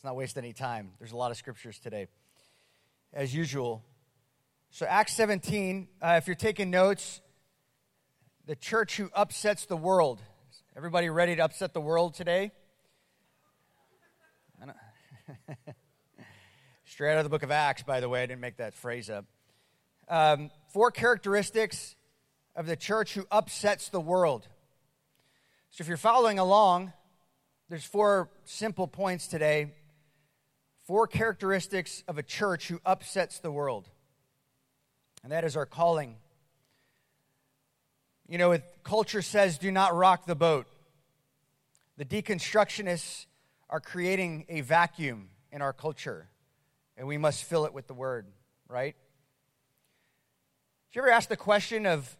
Let's not waste any time. There's a lot of scriptures today, as usual. So, Acts 17, uh, if you're taking notes, the church who upsets the world. Everybody ready to upset the world today? Straight out of the book of Acts, by the way. I didn't make that phrase up. Um, four characteristics of the church who upsets the world. So, if you're following along, there's four simple points today four characteristics of a church who upsets the world. And that is our calling. You know, if culture says, do not rock the boat. The deconstructionists are creating a vacuum in our culture, and we must fill it with the word, right? Did you ever ask the question of,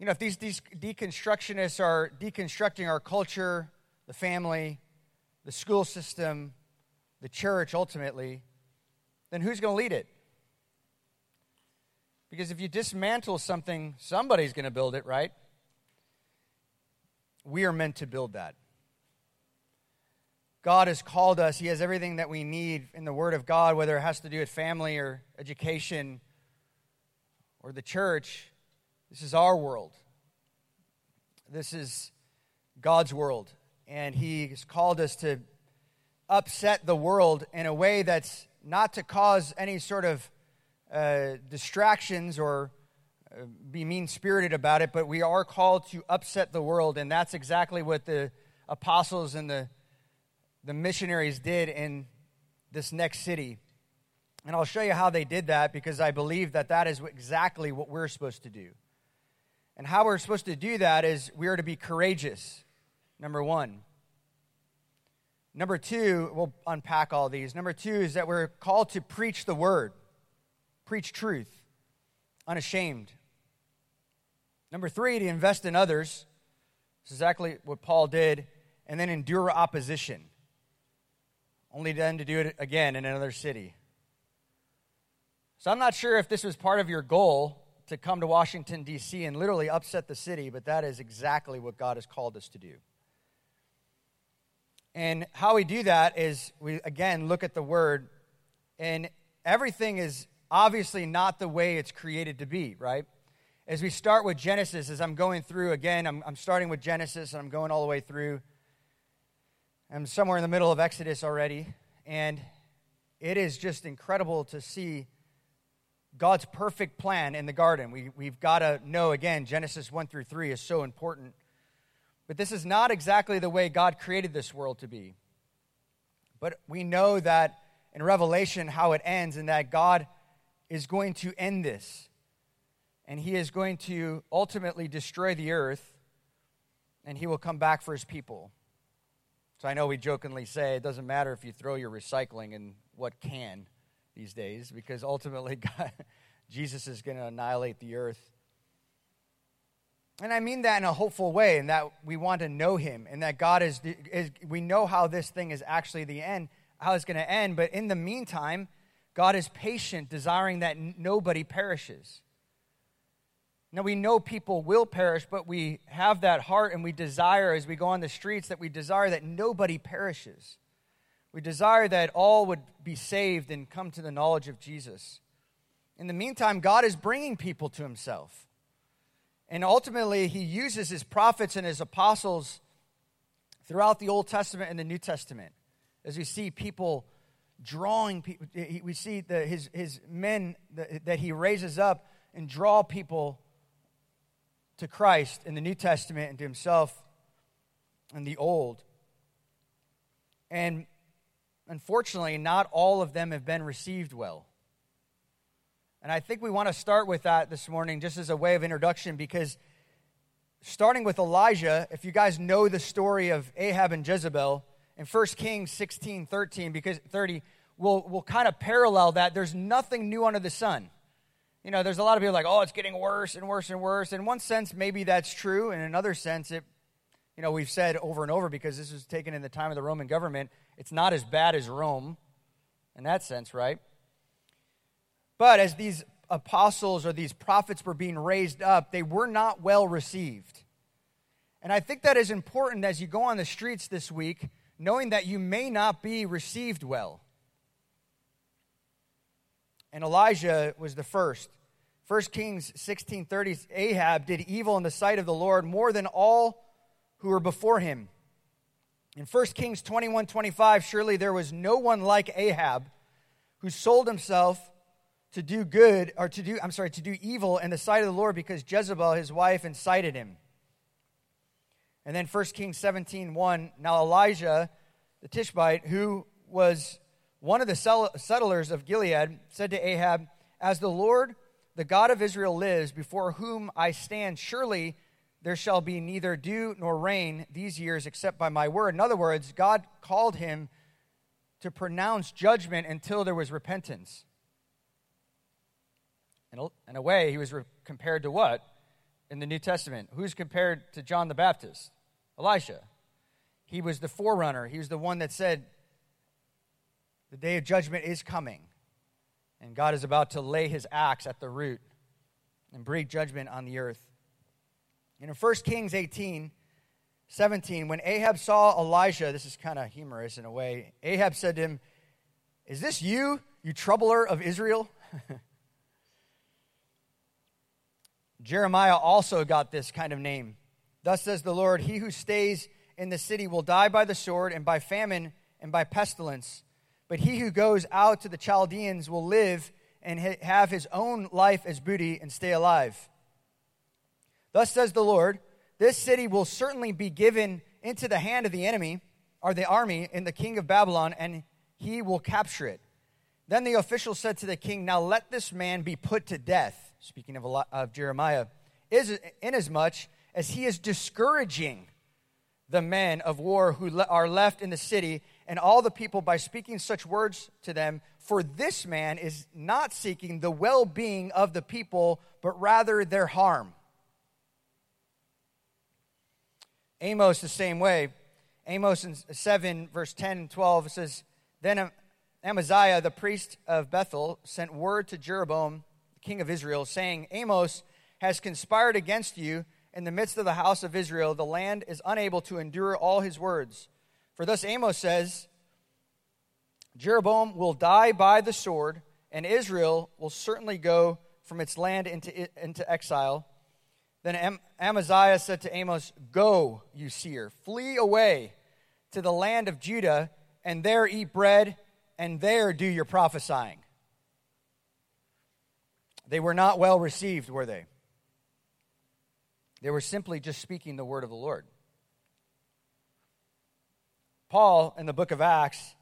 you know, if these, these deconstructionists are deconstructing our culture, the family, the school system, the church ultimately, then who's going to lead it? Because if you dismantle something, somebody's going to build it, right? We are meant to build that. God has called us. He has everything that we need in the Word of God, whether it has to do with family or education or the church. This is our world. This is God's world. And He has called us to upset the world in a way that's not to cause any sort of uh, distractions or uh, be mean spirited about it, but we are called to upset the world, and that's exactly what the apostles and the, the missionaries did in this next city. And I'll show you how they did that because I believe that that is exactly what we're supposed to do. And how we're supposed to do that is we are to be courageous, number one. Number two, we'll unpack all these. Number two is that we're called to preach the word, preach truth, unashamed. Number three, to invest in others. This is exactly what Paul did. And then endure opposition, only then to do it again in another city. So I'm not sure if this was part of your goal to come to Washington, D.C. and literally upset the city, but that is exactly what God has called us to do. And how we do that is we, again, look at the word, and everything is obviously not the way it's created to be, right? As we start with Genesis, as I'm going through, again, I'm, I'm starting with Genesis and I'm going all the way through. I'm somewhere in the middle of Exodus already, and it is just incredible to see God's perfect plan in the garden. We, we've got to know, again, Genesis 1 through 3 is so important but this is not exactly the way God created this world to be. But we know that in Revelation how it ends, and that God is going to end this. And he is going to ultimately destroy the earth, and he will come back for his people. So I know we jokingly say it doesn't matter if you throw your recycling in what can these days, because ultimately God, Jesus is going to annihilate the earth and I mean that in a hopeful way, in that we want to know Him, and that God is, is we know how this thing is actually the end, how it's going to end. But in the meantime, God is patient, desiring that nobody perishes. Now, we know people will perish, but we have that heart and we desire, as we go on the streets, that we desire that nobody perishes. We desire that all would be saved and come to the knowledge of Jesus. In the meantime, God is bringing people to Himself. And ultimately, he uses his prophets and his apostles throughout the Old Testament and the New Testament. As we see people drawing people, we see the, his, his men that he raises up and draw people to Christ in the New Testament and to himself in the Old. And unfortunately, not all of them have been received well. And I think we want to start with that this morning just as a way of introduction because starting with Elijah, if you guys know the story of Ahab and Jezebel in 1 Kings 16 13, because 30, we'll, we'll kind of parallel that. There's nothing new under the sun. You know, there's a lot of people like, oh, it's getting worse and worse and worse. In one sense, maybe that's true. In another sense, it, you know, we've said over and over because this was taken in the time of the Roman government, it's not as bad as Rome in that sense, right? But as these apostles or these prophets were being raised up, they were not well received. And I think that is important as you go on the streets this week knowing that you may not be received well. And Elijah was the first. 1 Kings 16:30 Ahab did evil in the sight of the Lord more than all who were before him. In 1 Kings 21:25 surely there was no one like Ahab who sold himself to do good or to do I'm sorry to do evil in the sight of the Lord because Jezebel his wife incited him. And then 1 Kings 17, 1. Now Elijah, the Tishbite, who was one of the settlers of Gilead, said to Ahab, As the Lord, the God of Israel, lives, before whom I stand, surely there shall be neither dew nor rain these years except by my word. In other words, God called him to pronounce judgment until there was repentance. In a way, he was compared to what in the New Testament? Who's compared to John the Baptist? Elijah. He was the forerunner. He was the one that said, The day of judgment is coming. And God is about to lay his axe at the root and bring judgment on the earth. In 1 Kings 18, 17, when Ahab saw Elijah, this is kind of humorous in a way, Ahab said to him, Is this you, you troubler of Israel? Jeremiah also got this kind of name. Thus says the Lord He who stays in the city will die by the sword, and by famine, and by pestilence. But he who goes out to the Chaldeans will live and have his own life as booty and stay alive. Thus says the Lord This city will certainly be given into the hand of the enemy, or the army, in the king of Babylon, and he will capture it. Then the official said to the king, Now let this man be put to death. Speaking of, of Jeremiah, is inasmuch as he is discouraging the men of war who le- are left in the city and all the people by speaking such words to them. For this man is not seeking the well being of the people, but rather their harm. Amos, the same way. Amos 7, verse 10 and 12 says, Then Amaziah, the priest of Bethel, sent word to Jeroboam, king of Israel, saying, Amos has conspired against you in the midst of the house of Israel, the land is unable to endure all his words. For thus Amos says, Jeroboam will die by the sword, and Israel will certainly go from its land into, into exile. Then Am- Amaziah said to Amos, Go, you seer, flee away to the land of Judah, and there eat bread, and there do your prophesying. They were not well received, were they? They were simply just speaking the word of the Lord. Paul, in the book of Acts,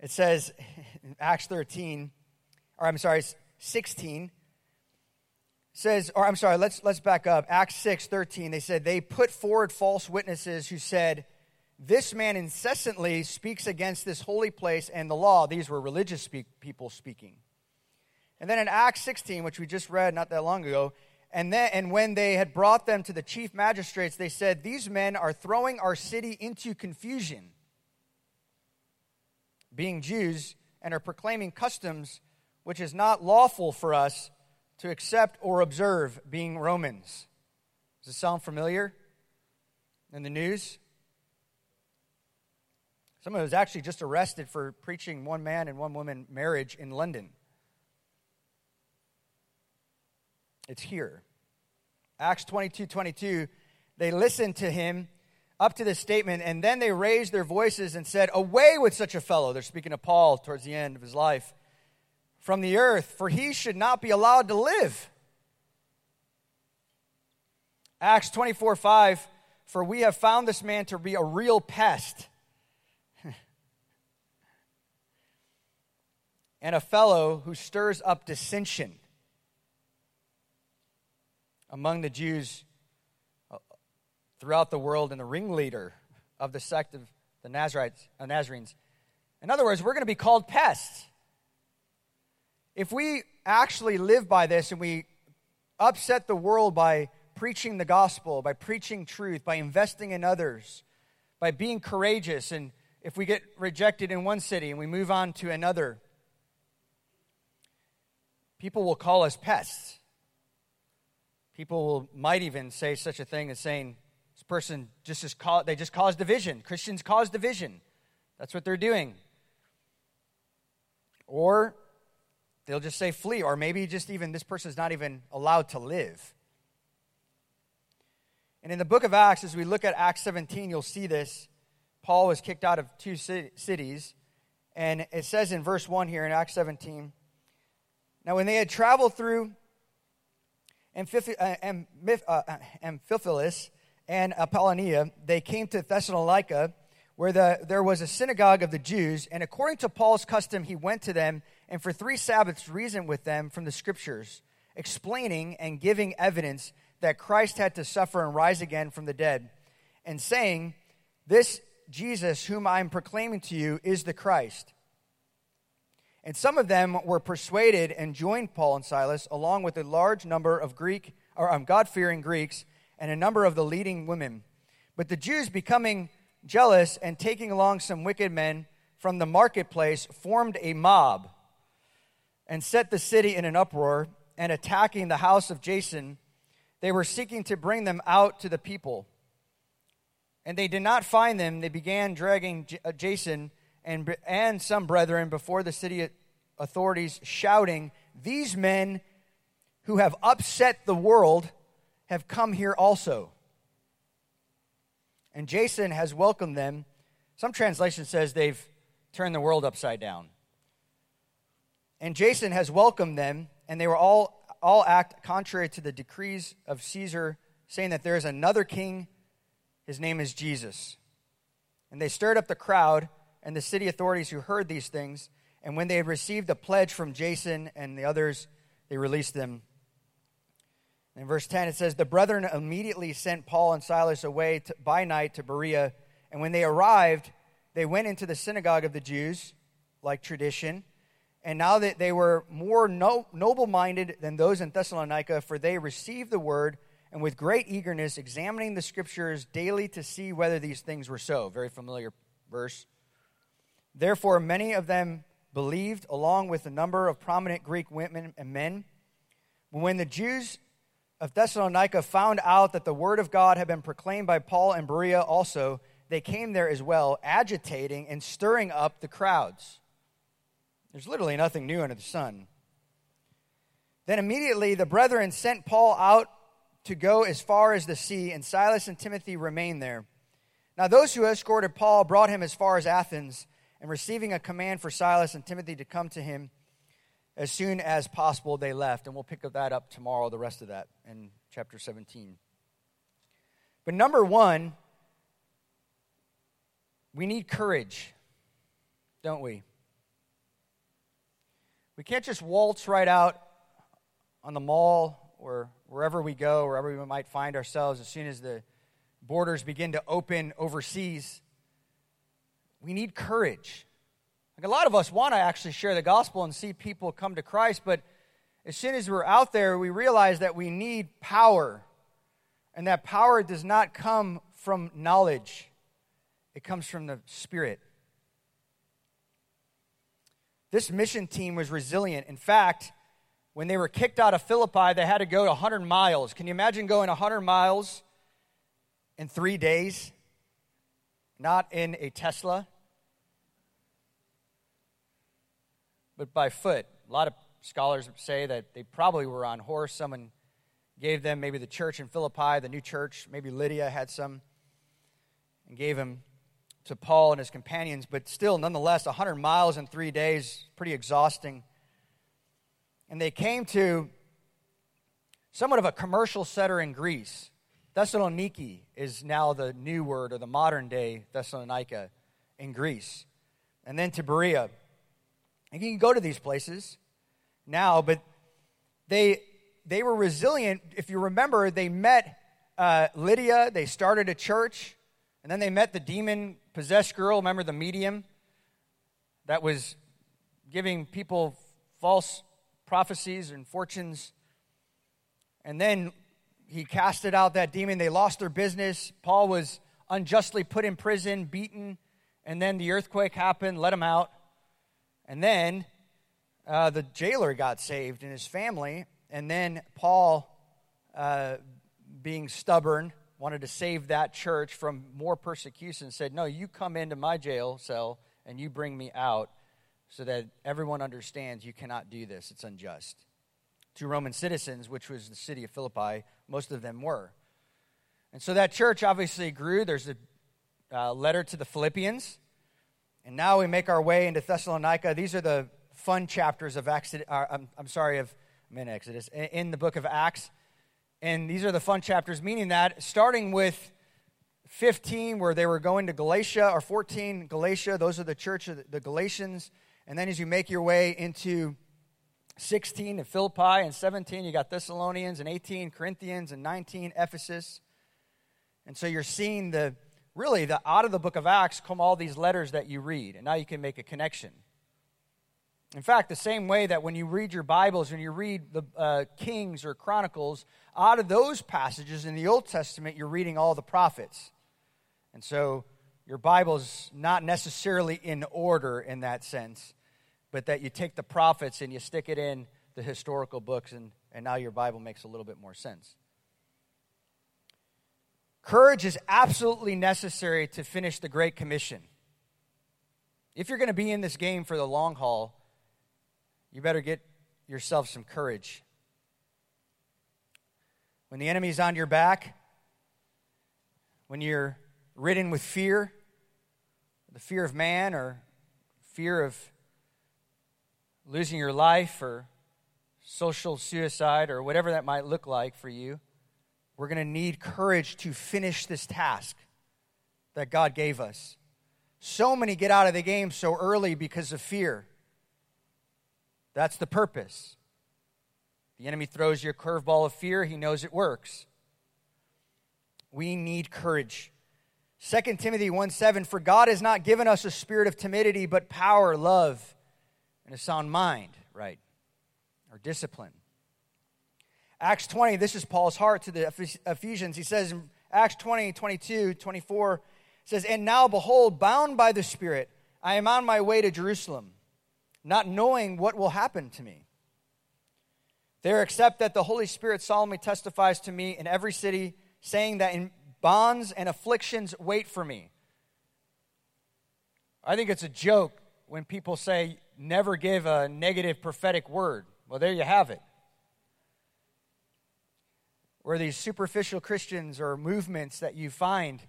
it says, Acts 13, or I'm sorry, 16, says, or I'm sorry, let's, let's back up. Acts 6, 13, they said, they put forward false witnesses who said, this man incessantly speaks against this holy place and the law. These were religious speak, people speaking. And then in Acts 16, which we just read not that long ago, and, then, and when they had brought them to the chief magistrates, they said, These men are throwing our city into confusion, being Jews, and are proclaiming customs which is not lawful for us to accept or observe, being Romans. Does it sound familiar in the news? Someone was actually just arrested for preaching one man and one woman marriage in London. It's here. Acts 22 22, they listened to him up to this statement, and then they raised their voices and said, Away with such a fellow. They're speaking of Paul towards the end of his life from the earth, for he should not be allowed to live. Acts 24 5, for we have found this man to be a real pest. and a fellow who stirs up dissension among the Jews uh, throughout the world and the ringleader of the sect of the Nazarites, uh, Nazarenes. In other words, we're going to be called pests. If we actually live by this and we upset the world by preaching the gospel, by preaching truth, by investing in others, by being courageous, and if we get rejected in one city and we move on to another, people will call us pests. People will, might even say such a thing as saying, this person just is cause, they just cause division. Christians cause division. That's what they're doing. Or they'll just say flee, or maybe just even this person is not even allowed to live. And in the book of Acts, as we look at Acts 17, you'll see this. Paul was kicked out of two cities. And it says in verse 1 here in Acts 17 Now, when they had traveled through Uh, uh, Amphipolis and Apollonia, they came to Thessalonica, where the, there was a synagogue of the Jews. And according to Paul's custom, he went to them and for three Sabbaths reasoned with them from the Scriptures, explaining and giving evidence that Christ had to suffer and rise again from the dead, and saying, This Jesus, whom I am proclaiming to you, is the Christ. And some of them were persuaded and joined Paul and Silas, along with a large number of Greek or um, God-fearing Greeks and a number of the leading women. But the Jews, becoming jealous and taking along some wicked men from the marketplace, formed a mob and set the city in an uproar. And attacking the house of Jason, they were seeking to bring them out to the people. And they did not find them. They began dragging uh, Jason and, and some brethren before the city authorities, shouting, These men who have upset the world have come here also. And Jason has welcomed them. Some translation says they've turned the world upside down. And Jason has welcomed them, and they were all all act contrary to the decrees of Caesar, saying that there is another king. His name is Jesus. And they stirred up the crowd and the city authorities who heard these things. And when they had received a pledge from Jason and the others, they released them. In verse 10, it says, The brethren immediately sent Paul and Silas away to, by night to Berea. And when they arrived, they went into the synagogue of the Jews, like tradition and now that they were more no, noble minded than those in Thessalonica, for they received the word and with great eagerness, examining the scriptures daily to see whether these things were so. Very familiar verse. Therefore, many of them believed, along with a number of prominent Greek women and men. When the Jews of Thessalonica found out that the word of God had been proclaimed by Paul and Berea also, they came there as well, agitating and stirring up the crowds. There's literally nothing new under the sun. Then immediately the brethren sent Paul out to go as far as the sea, and Silas and Timothy remained there. Now, those who escorted Paul brought him as far as Athens, and receiving a command for Silas and Timothy to come to him as soon as possible, they left. And we'll pick that up tomorrow, the rest of that in chapter 17. But number one, we need courage, don't we? We can't just waltz right out on the mall or wherever we go, wherever we might find ourselves, as soon as the borders begin to open overseas. We need courage. Like a lot of us want to actually share the gospel and see people come to Christ, but as soon as we're out there, we realize that we need power. And that power does not come from knowledge, it comes from the Spirit. This mission team was resilient. In fact, when they were kicked out of Philippi, they had to go 100 miles. Can you imagine going 100 miles in three days? Not in a Tesla, but by foot. A lot of scholars say that they probably were on horse. Someone gave them, maybe the church in Philippi, the new church, maybe Lydia had some, and gave them to Paul and his companions, but still, nonetheless, 100 miles in three days, pretty exhausting. And they came to somewhat of a commercial center in Greece. Thessaloniki is now the new word or the modern day Thessalonica in Greece. And then to Berea. And you can go to these places now, but they, they were resilient. If you remember, they met uh, Lydia, they started a church, and then they met the demon possessed girl, remember the medium that was giving people false prophecies and fortunes. And then he casted out that demon. They lost their business. Paul was unjustly put in prison, beaten, and then the earthquake happened, let him out. And then uh, the jailer got saved and his family. And then Paul, uh, being stubborn, wanted to save that church from more persecution, said, No, you come into my jail cell and you bring me out so that everyone understands you cannot do this. It's unjust. To Roman citizens, which was the city of Philippi, most of them were. And so that church obviously grew. There's a uh, letter to the Philippians. And now we make our way into Thessalonica. These are the fun chapters of Exodus. Uh, I'm, I'm, sorry, of I'm in Exodus, in the book of Acts. And these are the fun chapters, meaning that starting with 15, where they were going to Galatia, or 14, Galatia, those are the church of the Galatians. And then as you make your way into 16 to Philippi, and 17, you got Thessalonians, and 18, Corinthians, and 19, Ephesus. And so you're seeing the really the out of the book of Acts come all these letters that you read, and now you can make a connection. In fact, the same way that when you read your Bibles, when you read the uh, Kings or Chronicles, out of those passages in the Old Testament, you're reading all the prophets. And so your Bible's not necessarily in order in that sense, but that you take the prophets and you stick it in the historical books, and, and now your Bible makes a little bit more sense. Courage is absolutely necessary to finish the Great Commission. If you're going to be in this game for the long haul, you better get yourself some courage. When the enemy's on your back, when you're ridden with fear, the fear of man or fear of losing your life or social suicide or whatever that might look like for you, we're going to need courage to finish this task that God gave us. So many get out of the game so early because of fear. That's the purpose. The enemy throws you a curveball of fear, he knows it works. We need courage. 2 Timothy 1 7 For God has not given us a spirit of timidity, but power, love, and a sound mind, right? Or discipline. Acts 20, this is Paul's heart to the Ephesians. He says in Acts 20, 22, 24, says, And now behold, bound by the Spirit, I am on my way to Jerusalem, not knowing what will happen to me. There, except that the Holy Spirit solemnly testifies to me in every city, saying that in bonds and afflictions wait for me. I think it's a joke when people say, never give a negative prophetic word. Well, there you have it where these superficial Christians or movements that you find,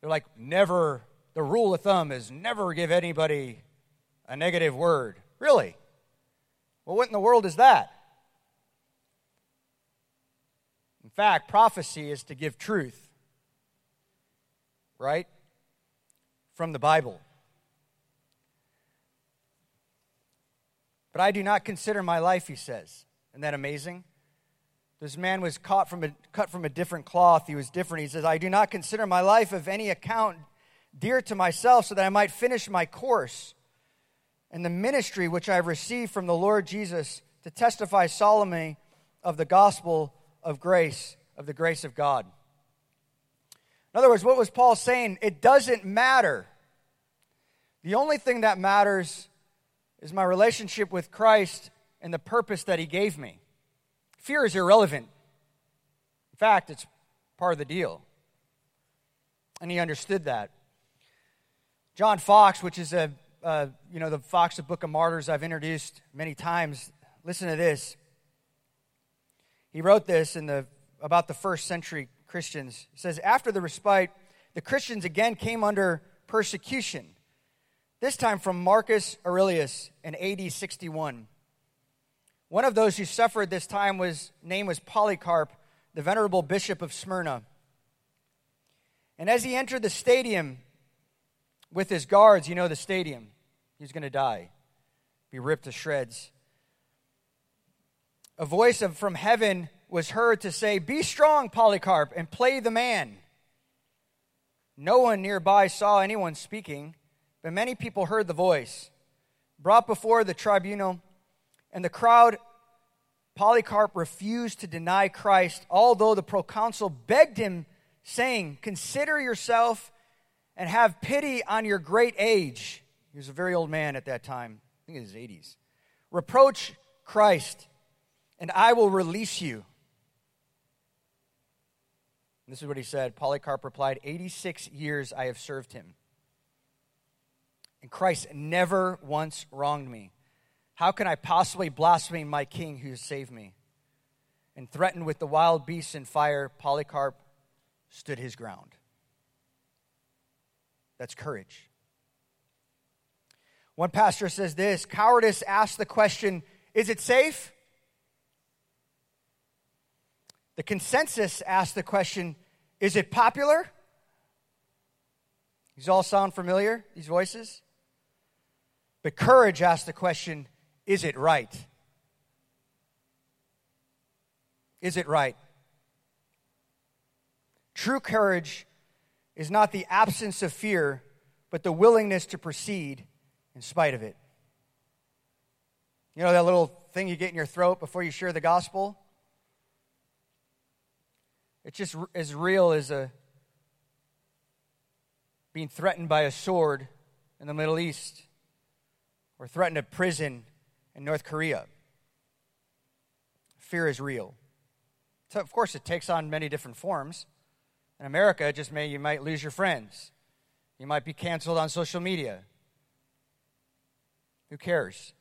they're like, never, the rule of thumb is never give anybody a negative word. Really? Well, what in the world is that? In fact, prophecy is to give truth, right? From the Bible. But I do not consider my life, he says. Isn't that amazing? This man was caught from a, cut from a different cloth. He was different. He says, I do not consider my life of any account dear to myself so that I might finish my course and the ministry which I have received from the Lord Jesus to testify solemnly of the gospel of grace, of the grace of God. In other words, what was Paul saying? It doesn't matter. The only thing that matters is my relationship with Christ and the purpose that he gave me. Fear is irrelevant. In fact, it's part of the deal. And he understood that. John Foxe, which is a, you know, the Fox, the Book of Martyrs I've introduced many times. Listen to this. He wrote this in the, about the first century Christians. He says, After the respite, the Christians again came under persecution, this time from Marcus Aurelius in AD 61. One of those who suffered this time was name was Polycarp, the venerable bishop of Smyrna. And as he entered the stadium with his guards, you know the stadium, he's going to die, be ripped to shreds. A voice of, from heaven was heard to say, Be strong, Polycarp, and play the man. No one nearby saw anyone speaking, but many people heard the voice. Brought before the tribunal, and the crowd, Polycarp refused to deny Christ, although the proconsul begged him, saying, Consider yourself and have pity on your great age. He was a very old man at that time, I think in his 80s. Reproach Christ, and I will release you. This is what he said. Polycarp replied, 86 years I have served him. And Christ never once wronged me. How can I possibly blaspheme my king who has saved me? And threatened with the wild beasts and fire, Polycarp stood his ground. That's courage. One pastor says this cowardice asks the question is it safe? The consensus asks the question is it popular? These all sound familiar, these voices? But courage asks the question is it right? Is it right? True courage is not the absence of fear, but the willingness to proceed in spite of it. You know that little thing you get in your throat before you share the gospel? It's just as real as a being threatened by a sword in the Middle East or threatened a prison in North Korea. Fear is real. So of course, it takes on many different forms. In America, it just may you might lose your friends. You might be canceled on social media. Who cares?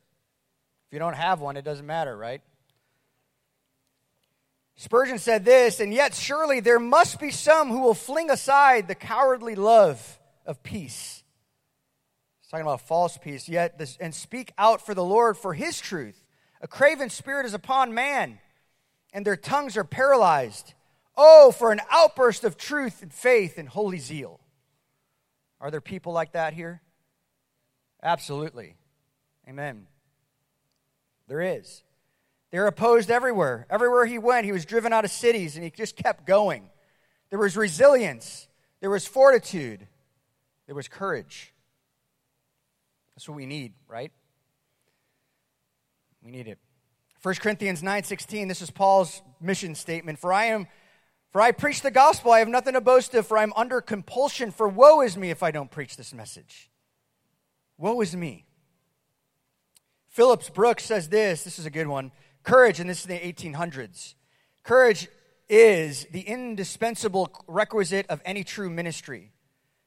If you don't have one, it doesn't matter, right? Spurgeon said this, and yet surely there must be some who will fling aside the cowardly love of peace. Talking about false peace, yet this, and speak out for the Lord for his truth. A craven spirit is upon man, and their tongues are paralyzed. Oh, for an outburst of truth and faith and holy zeal. Are there people like that here? Absolutely. Amen. There is. They're opposed everywhere. Everywhere he went, he was driven out of cities and he just kept going. There was resilience, there was fortitude, there was courage. That's what we need, right? We need it. 1 Corinthians 9:16 this is Paul's mission statement for I am for I preach the gospel I have nothing to boast of for I am under compulsion for woe is me if I don't preach this message. Woe is me. Phillips Brooks says this, this is a good one. Courage, and this is the 1800s. Courage is the indispensable requisite of any true ministry.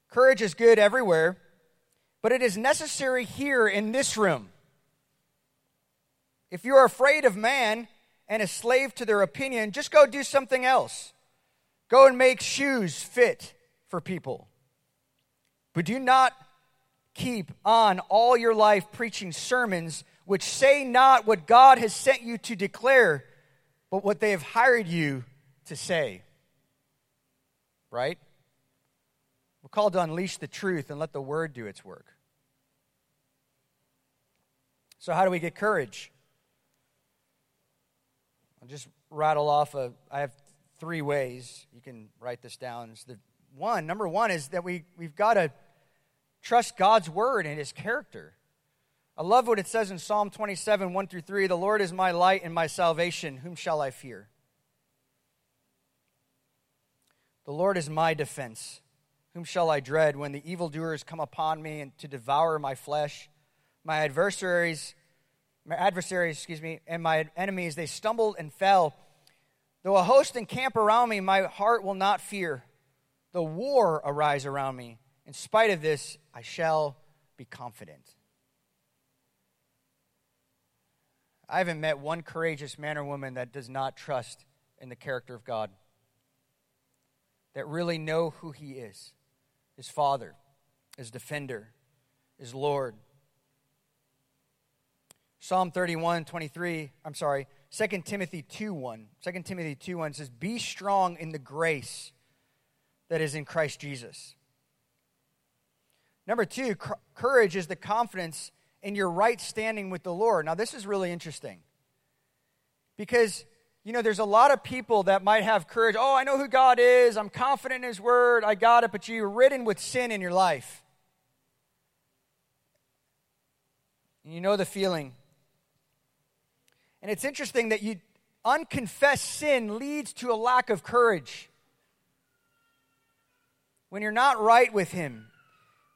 Courage is good everywhere, but it is necessary here in this room. If you are afraid of man and a slave to their opinion, just go do something else. Go and make shoes fit for people. But do not keep on all your life preaching sermons which say not what God has sent you to declare, but what they have hired you to say. Right? We're called to unleash the truth and let the word do its work. So, how do we get courage? I'll just rattle off a, I have three ways. You can write this down. It's the one, number one is that we, we've got to trust God's word and his character. I love what it says in Psalm 27, 1 through 3 The Lord is my light and my salvation. Whom shall I fear? The Lord is my defense. Whom shall I dread when the evildoers come upon me and to devour my flesh? My adversaries, my adversaries, excuse me, and my enemies, they stumbled and fell. Though a host encamp around me, my heart will not fear. The war arise around me. In spite of this, I shall be confident. I haven't met one courageous man or woman that does not trust in the character of God, that really know who He is His Father, His Defender, His Lord. Psalm 31, 23, I'm sorry, 2 Timothy 2 1. 2 Timothy 2 1 says, Be strong in the grace that is in Christ Jesus. Number two, courage is the confidence in your right standing with the Lord. Now, this is really interesting because, you know, there's a lot of people that might have courage. Oh, I know who God is. I'm confident in His Word. I got it. But you're ridden with sin in your life. You know the feeling. And it's interesting that you unconfessed sin leads to a lack of courage. When you're not right with him,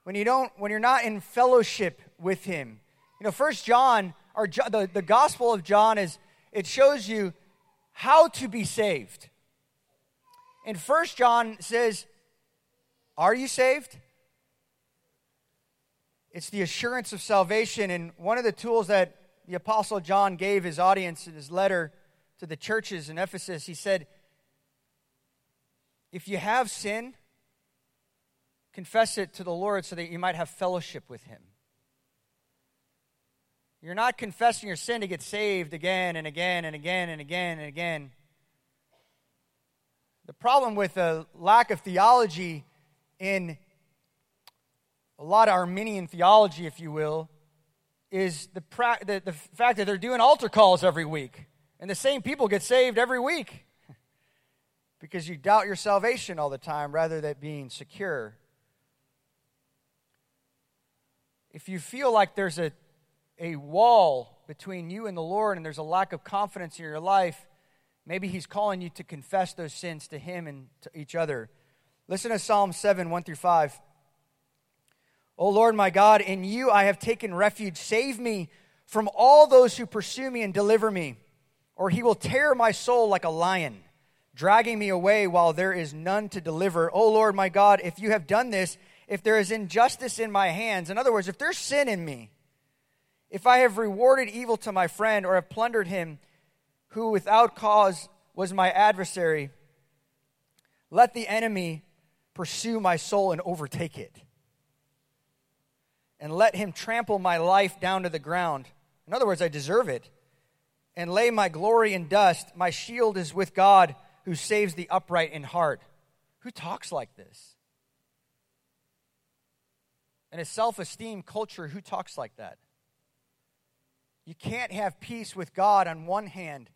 when you don't when you're not in fellowship with him. You know, First John, or the, the Gospel of John is, it shows you how to be saved. And First John says, Are you saved? It's the assurance of salvation. And one of the tools that the Apostle John gave his audience in his letter to the churches in Ephesus, he said, If you have sin, confess it to the Lord so that you might have fellowship with him. You're not confessing your sin to get saved again and again and again and again and again. The problem with a lack of theology in a lot of Arminian theology, if you will, is the, pra- the, the fact that they're doing altar calls every week. And the same people get saved every week because you doubt your salvation all the time rather than being secure. If you feel like there's a a wall between you and the Lord and there's a lack of confidence in your life, maybe He's calling you to confess those sins to Him and to each other. Listen to Psalm 7 1 through 5. O Lord my God, in you I have taken refuge. Save me from all those who pursue me and deliver me, or he will tear my soul like a lion, dragging me away while there is none to deliver. O Lord my God, if you have done this, if there is injustice in my hands, in other words, if there's sin in me, if I have rewarded evil to my friend or have plundered him who without cause was my adversary, let the enemy pursue my soul and overtake it. And let him trample my life down to the ground. In other words, I deserve it. And lay my glory in dust. My shield is with God who saves the upright in heart. Who talks like this? In a self esteem culture, who talks like that? You can't have peace with God on one hand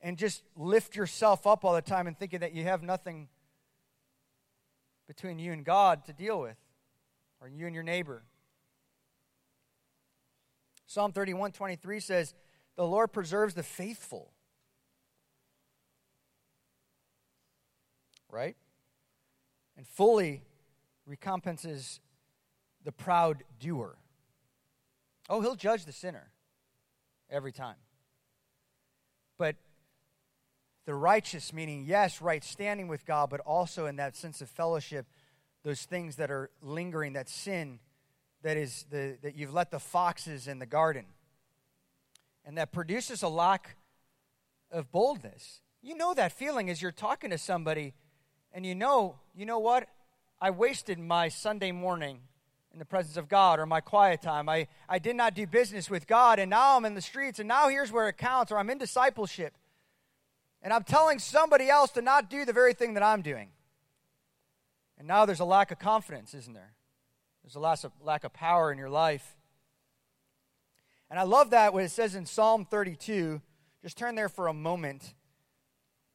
and just lift yourself up all the time and thinking that you have nothing between you and God to deal with, or you and your neighbor. Psalm 31 23 says, The Lord preserves the faithful. Right? And fully recompenses the proud doer. Oh, he'll judge the sinner every time. But the righteous, meaning, yes, right standing with God, but also in that sense of fellowship, those things that are lingering, that sin that is the, that you've let the foxes in the garden. And that produces a lack of boldness. You know that feeling as you're talking to somebody and you know, you know what? I wasted my Sunday morning in the presence of God or my quiet time. I, I did not do business with God, and now I'm in the streets, and now here's where it counts, or I'm in discipleship. And I'm telling somebody else to not do the very thing that I'm doing. And now there's a lack of confidence, isn't there? There's a lack of, lack of power in your life. And I love that what it says in Psalm 32. Just turn there for a moment.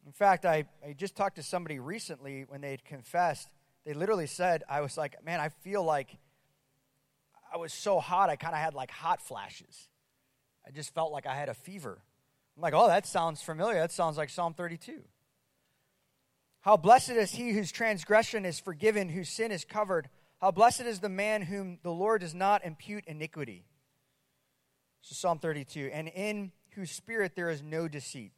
In fact, I, I just talked to somebody recently when they had confessed. They literally said, I was like, man, I feel like I was so hot, I kind of had like hot flashes. I just felt like I had a fever. I'm like, oh, that sounds familiar. That sounds like Psalm 32. How blessed is he whose transgression is forgiven, whose sin is covered. How blessed is the man whom the Lord does not impute iniquity. So Psalm 32. And in whose spirit there is no deceit.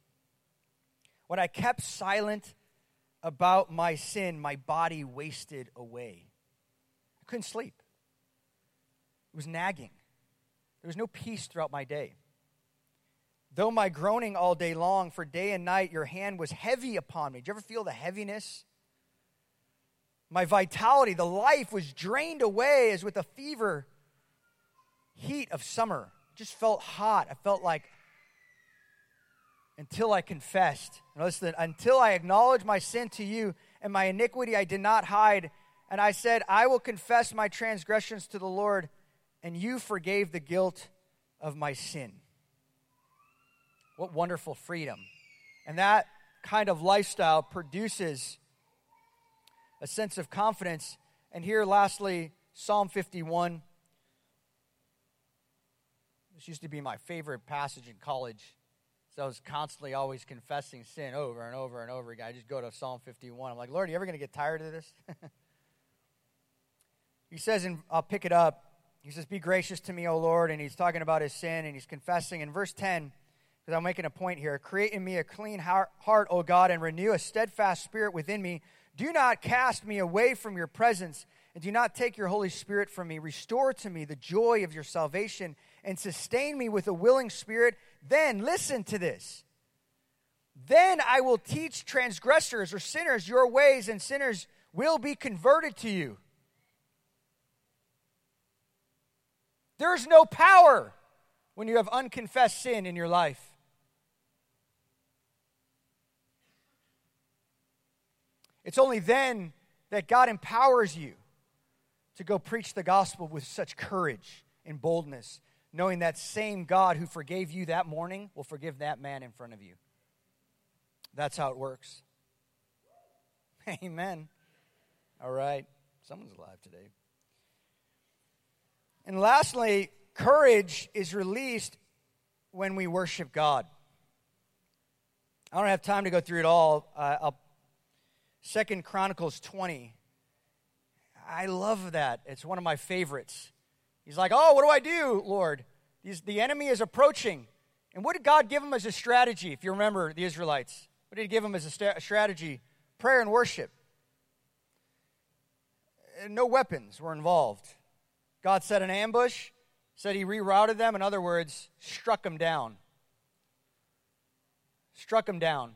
When I kept silent about my sin, my body wasted away. I couldn't sleep. It was nagging. There was no peace throughout my day. Though my groaning all day long, for day and night, your hand was heavy upon me. Did you ever feel the heaviness? My vitality, the life was drained away as with a fever heat of summer. Just felt hot. I felt like until I confessed. Listen, until I acknowledged my sin to you and my iniquity I did not hide. And I said, I will confess my transgressions to the Lord, and you forgave the guilt of my sin. What wonderful freedom. And that kind of lifestyle produces a sense of confidence. And here, lastly, Psalm 51. This used to be my favorite passage in college. So I was constantly always confessing sin over and over and over again. I just go to Psalm 51. I'm like, Lord, are you ever going to get tired of this? he says, and I'll pick it up he says, Be gracious to me, O Lord. And he's talking about his sin and he's confessing. In verse 10, because I'm making a point here create in me a clean heart, O God, and renew a steadfast spirit within me. Do not cast me away from your presence, and do not take your Holy Spirit from me. Restore to me the joy of your salvation, and sustain me with a willing spirit. Then, listen to this. Then I will teach transgressors or sinners your ways, and sinners will be converted to you. There's no power when you have unconfessed sin in your life. It's only then that God empowers you to go preach the gospel with such courage and boldness, knowing that same God who forgave you that morning will forgive that man in front of you. That's how it works. Amen. All right. Someone's alive today. And lastly, courage is released when we worship God. I don't have time to go through it all. Uh, Second Chronicles 20. I love that. It's one of my favorites. He's like, Oh, what do I do, Lord? He's, the enemy is approaching. And what did God give him as a strategy, if you remember the Israelites? What did he give them as a st- strategy? Prayer and worship. And no weapons were involved. God set an ambush, said he rerouted them. In other words, struck them down. Struck them down.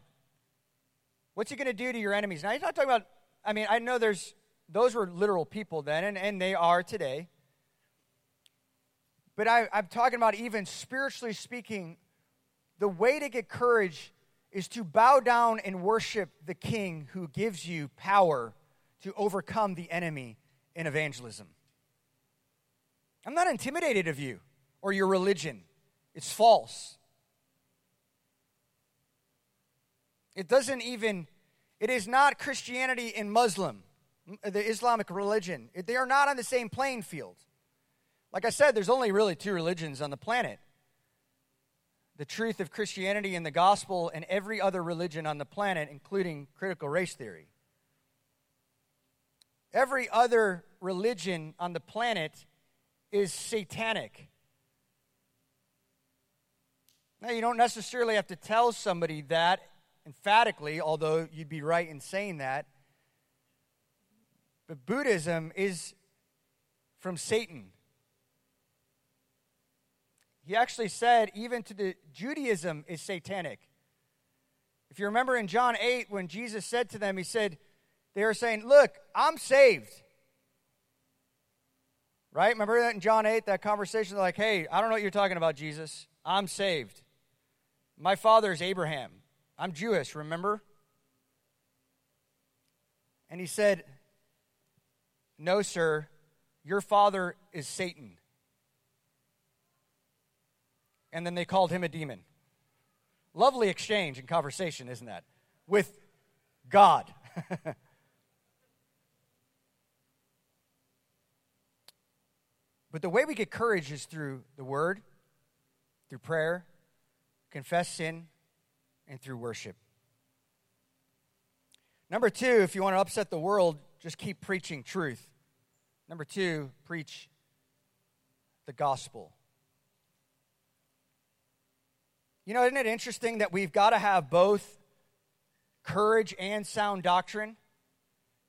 What's he going to do to your enemies? Now, he's not talking about, I mean, I know there's, those were literal people then, and, and they are today. But I, I'm talking about even spiritually speaking, the way to get courage is to bow down and worship the king who gives you power to overcome the enemy in evangelism. I'm not intimidated of you or your religion. It's false. It doesn't even, it is not Christianity and Muslim, the Islamic religion. They are not on the same playing field. Like I said, there's only really two religions on the planet the truth of Christianity and the gospel, and every other religion on the planet, including critical race theory. Every other religion on the planet is satanic. Now, you don't necessarily have to tell somebody that emphatically, although you'd be right in saying that. But Buddhism is from Satan. He actually said, even to the Judaism is satanic. If you remember in John 8, when Jesus said to them, He said, They were saying, Look, I'm saved. Right? Remember that in John 8, that conversation? They're like, hey, I don't know what you're talking about, Jesus. I'm saved. My father is Abraham. I'm Jewish, remember? And he said, No, sir, your father is Satan. And then they called him a demon. Lovely exchange and conversation, isn't that? With God. But the way we get courage is through the word, through prayer, confess sin, and through worship. Number two, if you want to upset the world, just keep preaching truth. Number two, preach the gospel. You know, isn't it interesting that we've got to have both courage and sound doctrine?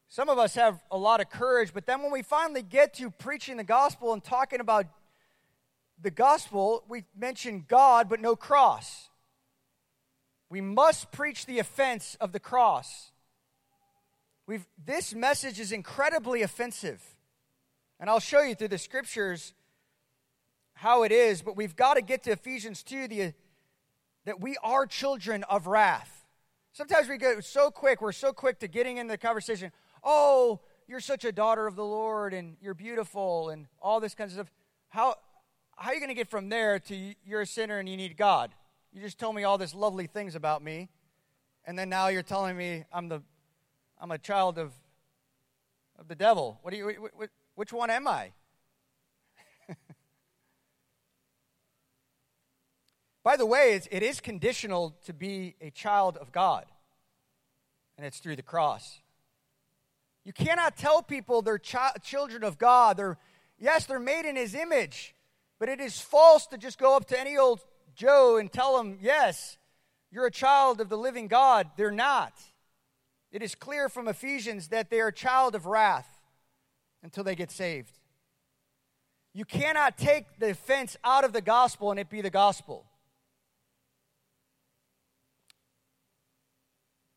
Some of us have a lot of courage, but then when we finally get to preaching the gospel and talking about the gospel, we mention God but no cross. We must preach the offense of the cross. We've, this message is incredibly offensive. And I'll show you through the scriptures how it is, but we've got to get to Ephesians 2 the, that we are children of wrath. Sometimes we go so quick, we're so quick to getting into the conversation oh, you're such a daughter of the Lord and you're beautiful and all this kind of stuff. How, how are you going to get from there to you're a sinner and you need God? You just told me all these lovely things about me, and then now you're telling me I'm the I'm a child of of the devil. What do you which one am I? By the way, it's, it is conditional to be a child of God, and it's through the cross. You cannot tell people they're children of God. They're, yes, they're made in His image, but it is false to just go up to any old Joe and tell them, yes, you're a child of the living God. They're not. It is clear from Ephesians that they are a child of wrath until they get saved. You cannot take the offense out of the gospel and it be the gospel.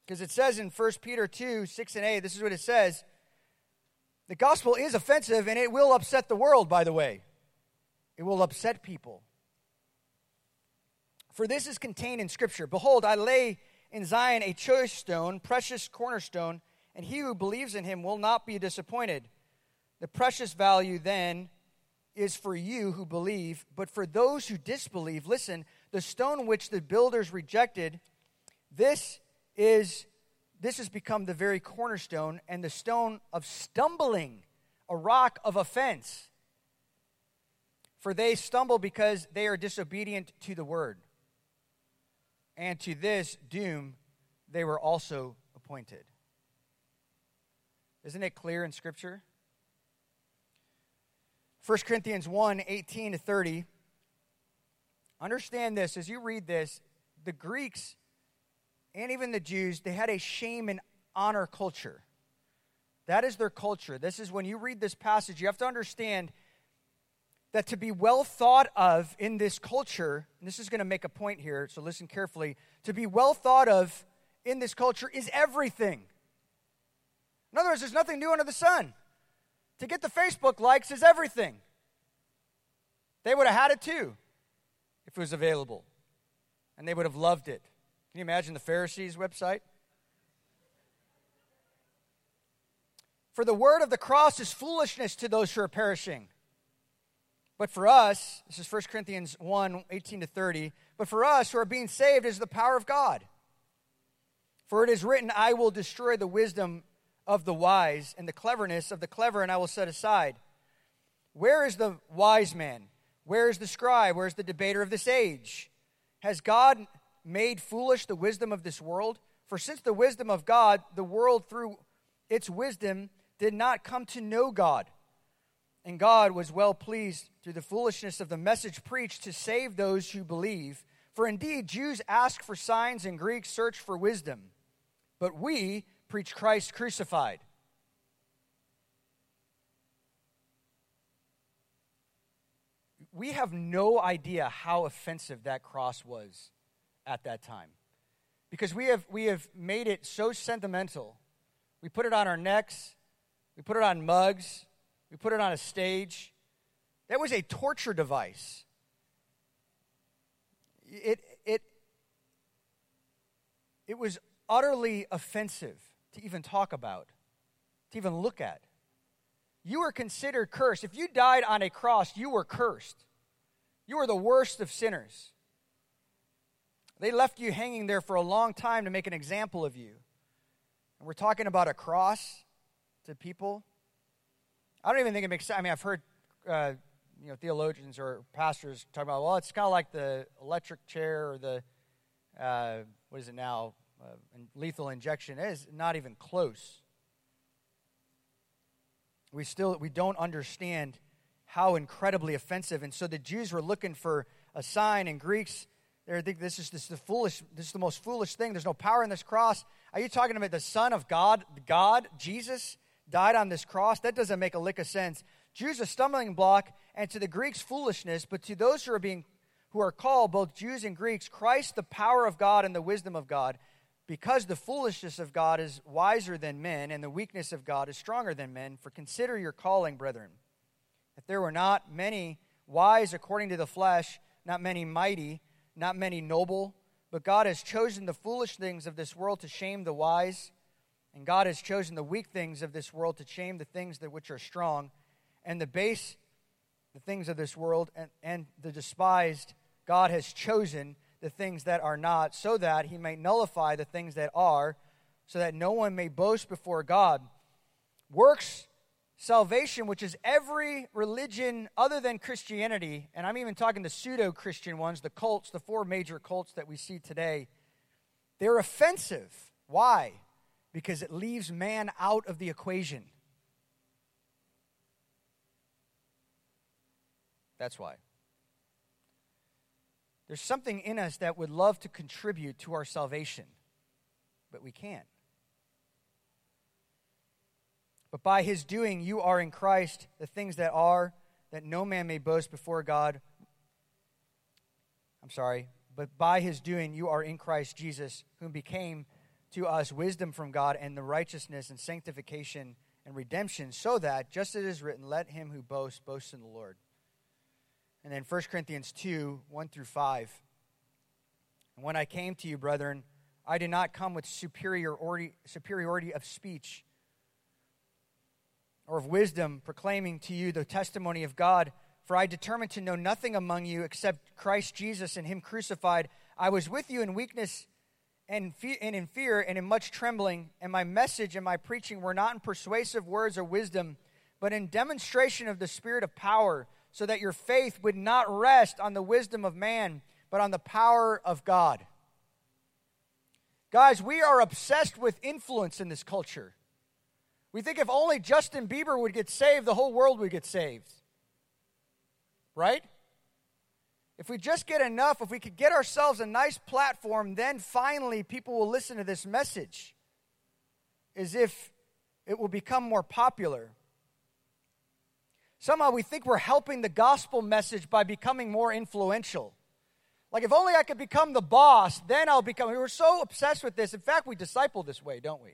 Because it says in 1 Peter 2 6 and 8, this is what it says the gospel is offensive and it will upset the world, by the way. It will upset people. For this is contained in Scripture Behold, I lay in Zion a choice stone, precious cornerstone, and he who believes in him will not be disappointed. The precious value then is for you who believe, but for those who disbelieve, listen, the stone which the builders rejected, this is this has become the very cornerstone and the stone of stumbling, a rock of offense. For they stumble because they are disobedient to the word. And to this doom they were also appointed. Isn't it clear in Scripture? 1 Corinthians 1 18 to 30. Understand this as you read this, the Greeks and even the Jews, they had a shame and honor culture. That is their culture. This is when you read this passage, you have to understand that to be well thought of in this culture, and this is going to make a point here, so listen carefully, to be well thought of in this culture is everything. In other words, there's nothing new under the sun. To get the Facebook likes is everything. They would have had it too if it was available, and they would have loved it. Can you imagine the Pharisees' website? For the word of the cross is foolishness to those who are perishing. But for us, this is 1 Corinthians 1 18 to 30. But for us who are being saved is the power of God. For it is written, I will destroy the wisdom of the wise and the cleverness of the clever, and I will set aside. Where is the wise man? Where is the scribe? Where is the debater of this age? Has God made foolish the wisdom of this world? For since the wisdom of God, the world through its wisdom did not come to know God. And God was well pleased through the foolishness of the message preached to save those who believe. For indeed, Jews ask for signs and Greeks search for wisdom. But we preach Christ crucified. We have no idea how offensive that cross was at that time. Because we have, we have made it so sentimental. We put it on our necks, we put it on mugs, we put it on a stage. That was a torture device. It, it, it was utterly offensive to even talk about, to even look at. You were considered cursed. If you died on a cross, you were cursed. You were the worst of sinners. They left you hanging there for a long time to make an example of you. And we're talking about a cross to people. I don't even think it makes sense. I mean, I've heard uh, you know theologians or pastors talk about, well, it's kind of like the electric chair or the uh, what is it now, uh, lethal injection. It is not even close. We still we don't understand how incredibly offensive. And so the Jews were looking for a sign, and Greeks they think this is, this is the foolish, this is the most foolish thing. There's no power in this cross. Are you talking about the Son of God, God, Jesus, died on this cross? That doesn't make a lick of sense. Jews a stumbling block, and to the Greeks foolishness, but to those who are being who are called, both Jews and Greeks, Christ the power of God and the wisdom of God, because the foolishness of God is wiser than men, and the weakness of God is stronger than men. For consider your calling, brethren. If there were not many wise according to the flesh, not many mighty, not many noble, but God has chosen the foolish things of this world to shame the wise, and God has chosen the weak things of this world to shame the things that which are strong, and the base the things of this world and, and the despised God has chosen the things that are not, so that he may nullify the things that are, so that no one may boast before God. Works salvation, which is every religion other than Christianity, and I'm even talking the pseudo Christian ones, the cults, the four major cults that we see today, they're offensive. Why? Because it leaves man out of the equation. That's why. There's something in us that would love to contribute to our salvation, but we can't. But by his doing, you are in Christ, the things that are, that no man may boast before God. I'm sorry, but by his doing, you are in Christ Jesus, whom became to us wisdom from God and the righteousness and sanctification and redemption, so that, just as it is written, let him who boasts boast in the Lord. And then 1 Corinthians 2 1 through 5. And when I came to you, brethren, I did not come with superiority, superiority of speech or of wisdom, proclaiming to you the testimony of God. For I determined to know nothing among you except Christ Jesus and Him crucified. I was with you in weakness and, in fear and in much trembling, and my message and my preaching were not in persuasive words or wisdom, but in demonstration of the Spirit of power, so that your faith would not rest on the wisdom of man, but on the power of God. Guys, we are obsessed with influence in this culture. We think if only Justin Bieber would get saved, the whole world would get saved. Right? If we just get enough, if we could get ourselves a nice platform, then finally people will listen to this message as if it will become more popular. Somehow we think we're helping the gospel message by becoming more influential. Like, if only I could become the boss, then I'll become. We were so obsessed with this. In fact, we disciple this way, don't we?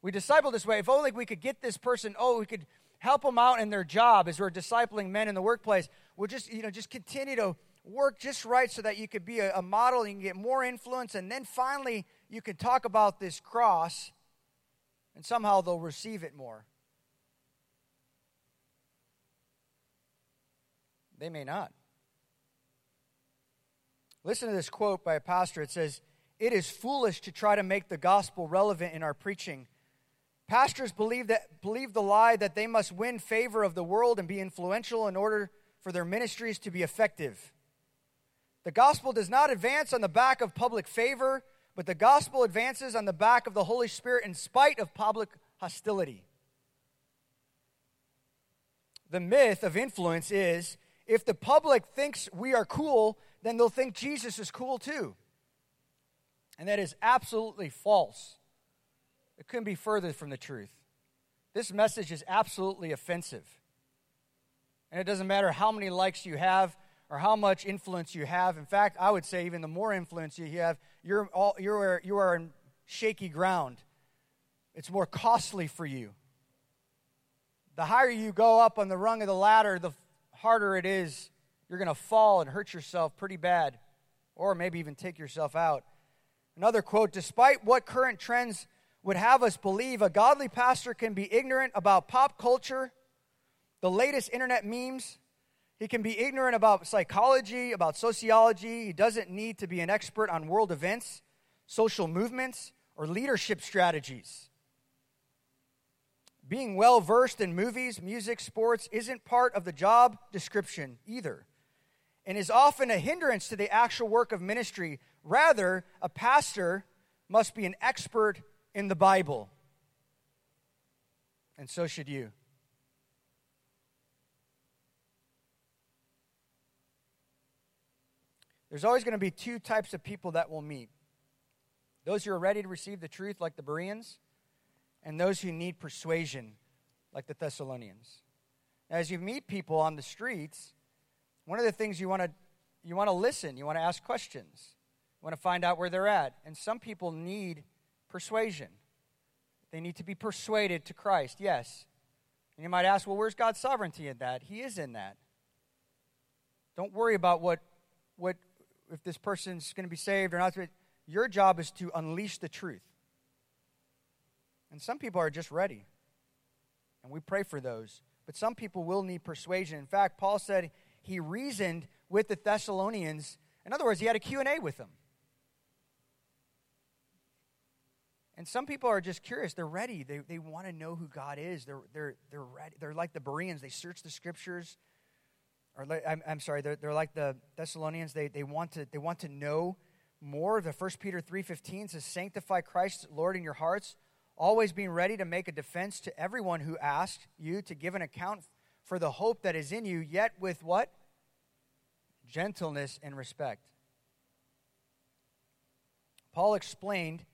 We disciple this way. If only we could get this person, oh, we could help them out in their job as we're discipling men in the workplace. We'll just, you know, just continue to work just right so that you could be a, a model, can get more influence, and then finally you can talk about this cross, and somehow they'll receive it more. They may not. Listen to this quote by a pastor. It says, It is foolish to try to make the gospel relevant in our preaching Pastors believe, that, believe the lie that they must win favor of the world and be influential in order for their ministries to be effective. The gospel does not advance on the back of public favor, but the gospel advances on the back of the Holy Spirit in spite of public hostility. The myth of influence is if the public thinks we are cool, then they'll think Jesus is cool too. And that is absolutely false. It couldn't be further from the truth. This message is absolutely offensive. And it doesn't matter how many likes you have or how much influence you have. In fact, I would say even the more influence you have, you're, all, you're, you are in shaky ground. It's more costly for you. The higher you go up on the rung of the ladder, the harder it is. You're going to fall and hurt yourself pretty bad, or maybe even take yourself out. Another quote Despite what current trends would have us believe a godly pastor can be ignorant about pop culture, the latest internet memes. He can be ignorant about psychology, about sociology. He doesn't need to be an expert on world events, social movements, or leadership strategies. Being well versed in movies, music, sports isn't part of the job description either, and is often a hindrance to the actual work of ministry. Rather, a pastor must be an expert in the Bible. And so should you. There's always going to be two types of people that will meet those who are ready to receive the truth, like the Bereans, and those who need persuasion, like the Thessalonians. As you meet people on the streets, one of the things you want to you want to listen, you want to ask questions, you want to find out where they're at. And some people need persuasion. They need to be persuaded to Christ, yes. And you might ask, well, where's God's sovereignty in that? He is in that. Don't worry about what, what if this person's going to be saved or not. Your job is to unleash the truth. And some people are just ready. And we pray for those. But some people will need persuasion. In fact, Paul said he reasoned with the Thessalonians. In other words, he had a Q&A with them. And some people are just curious. They're ready. They, they want to know who God is. They're, they're, they're ready. They're like the Bereans. They search the scriptures. Or I'm, I'm sorry, they're, they're like the Thessalonians. They, they, want to, they want to know more. The 1 Peter 3.15 says, Sanctify Christ, Lord, in your hearts, always being ready to make a defense to everyone who asks you to give an account for the hope that is in you, yet with what? Gentleness and respect. Paul explained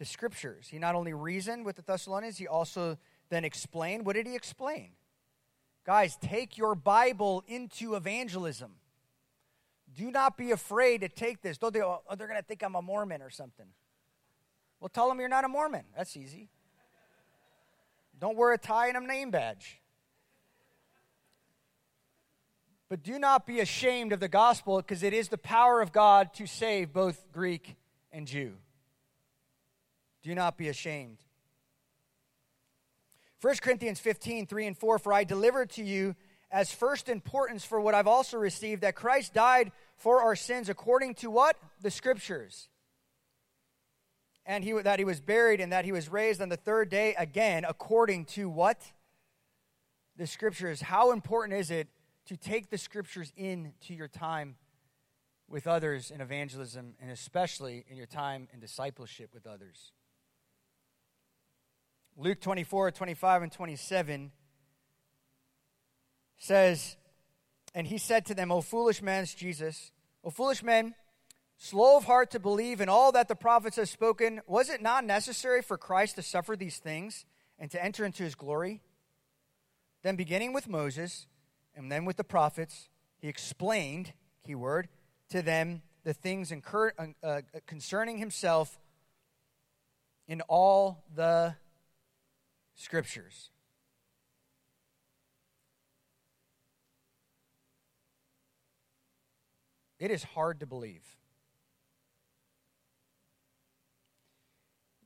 the scriptures. He not only reasoned with the Thessalonians, he also then explained. What did he explain? Guys, take your Bible into evangelism. Do not be afraid to take this. Don't they, oh, they're going to think I'm a Mormon or something. Well, tell them you're not a Mormon. That's easy. Don't wear a tie and a name badge. But do not be ashamed of the gospel because it is the power of God to save both Greek and Jew. Do not be ashamed. 1 Corinthians 15, 3 and 4 For I delivered to you as first importance for what I've also received that Christ died for our sins according to what? The scriptures. And he, that he was buried and that he was raised on the third day again according to what? The scriptures. How important is it to take the scriptures into your time with others in evangelism and especially in your time in discipleship with others? Luke 24, 25, and 27 says, And he said to them, O foolish men, Jesus, O foolish men, slow of heart to believe in all that the prophets have spoken, was it not necessary for Christ to suffer these things and to enter into his glory? Then, beginning with Moses and then with the prophets, he explained, keyword, to them the things incur, uh, uh concerning himself in all the scriptures. It is hard to believe.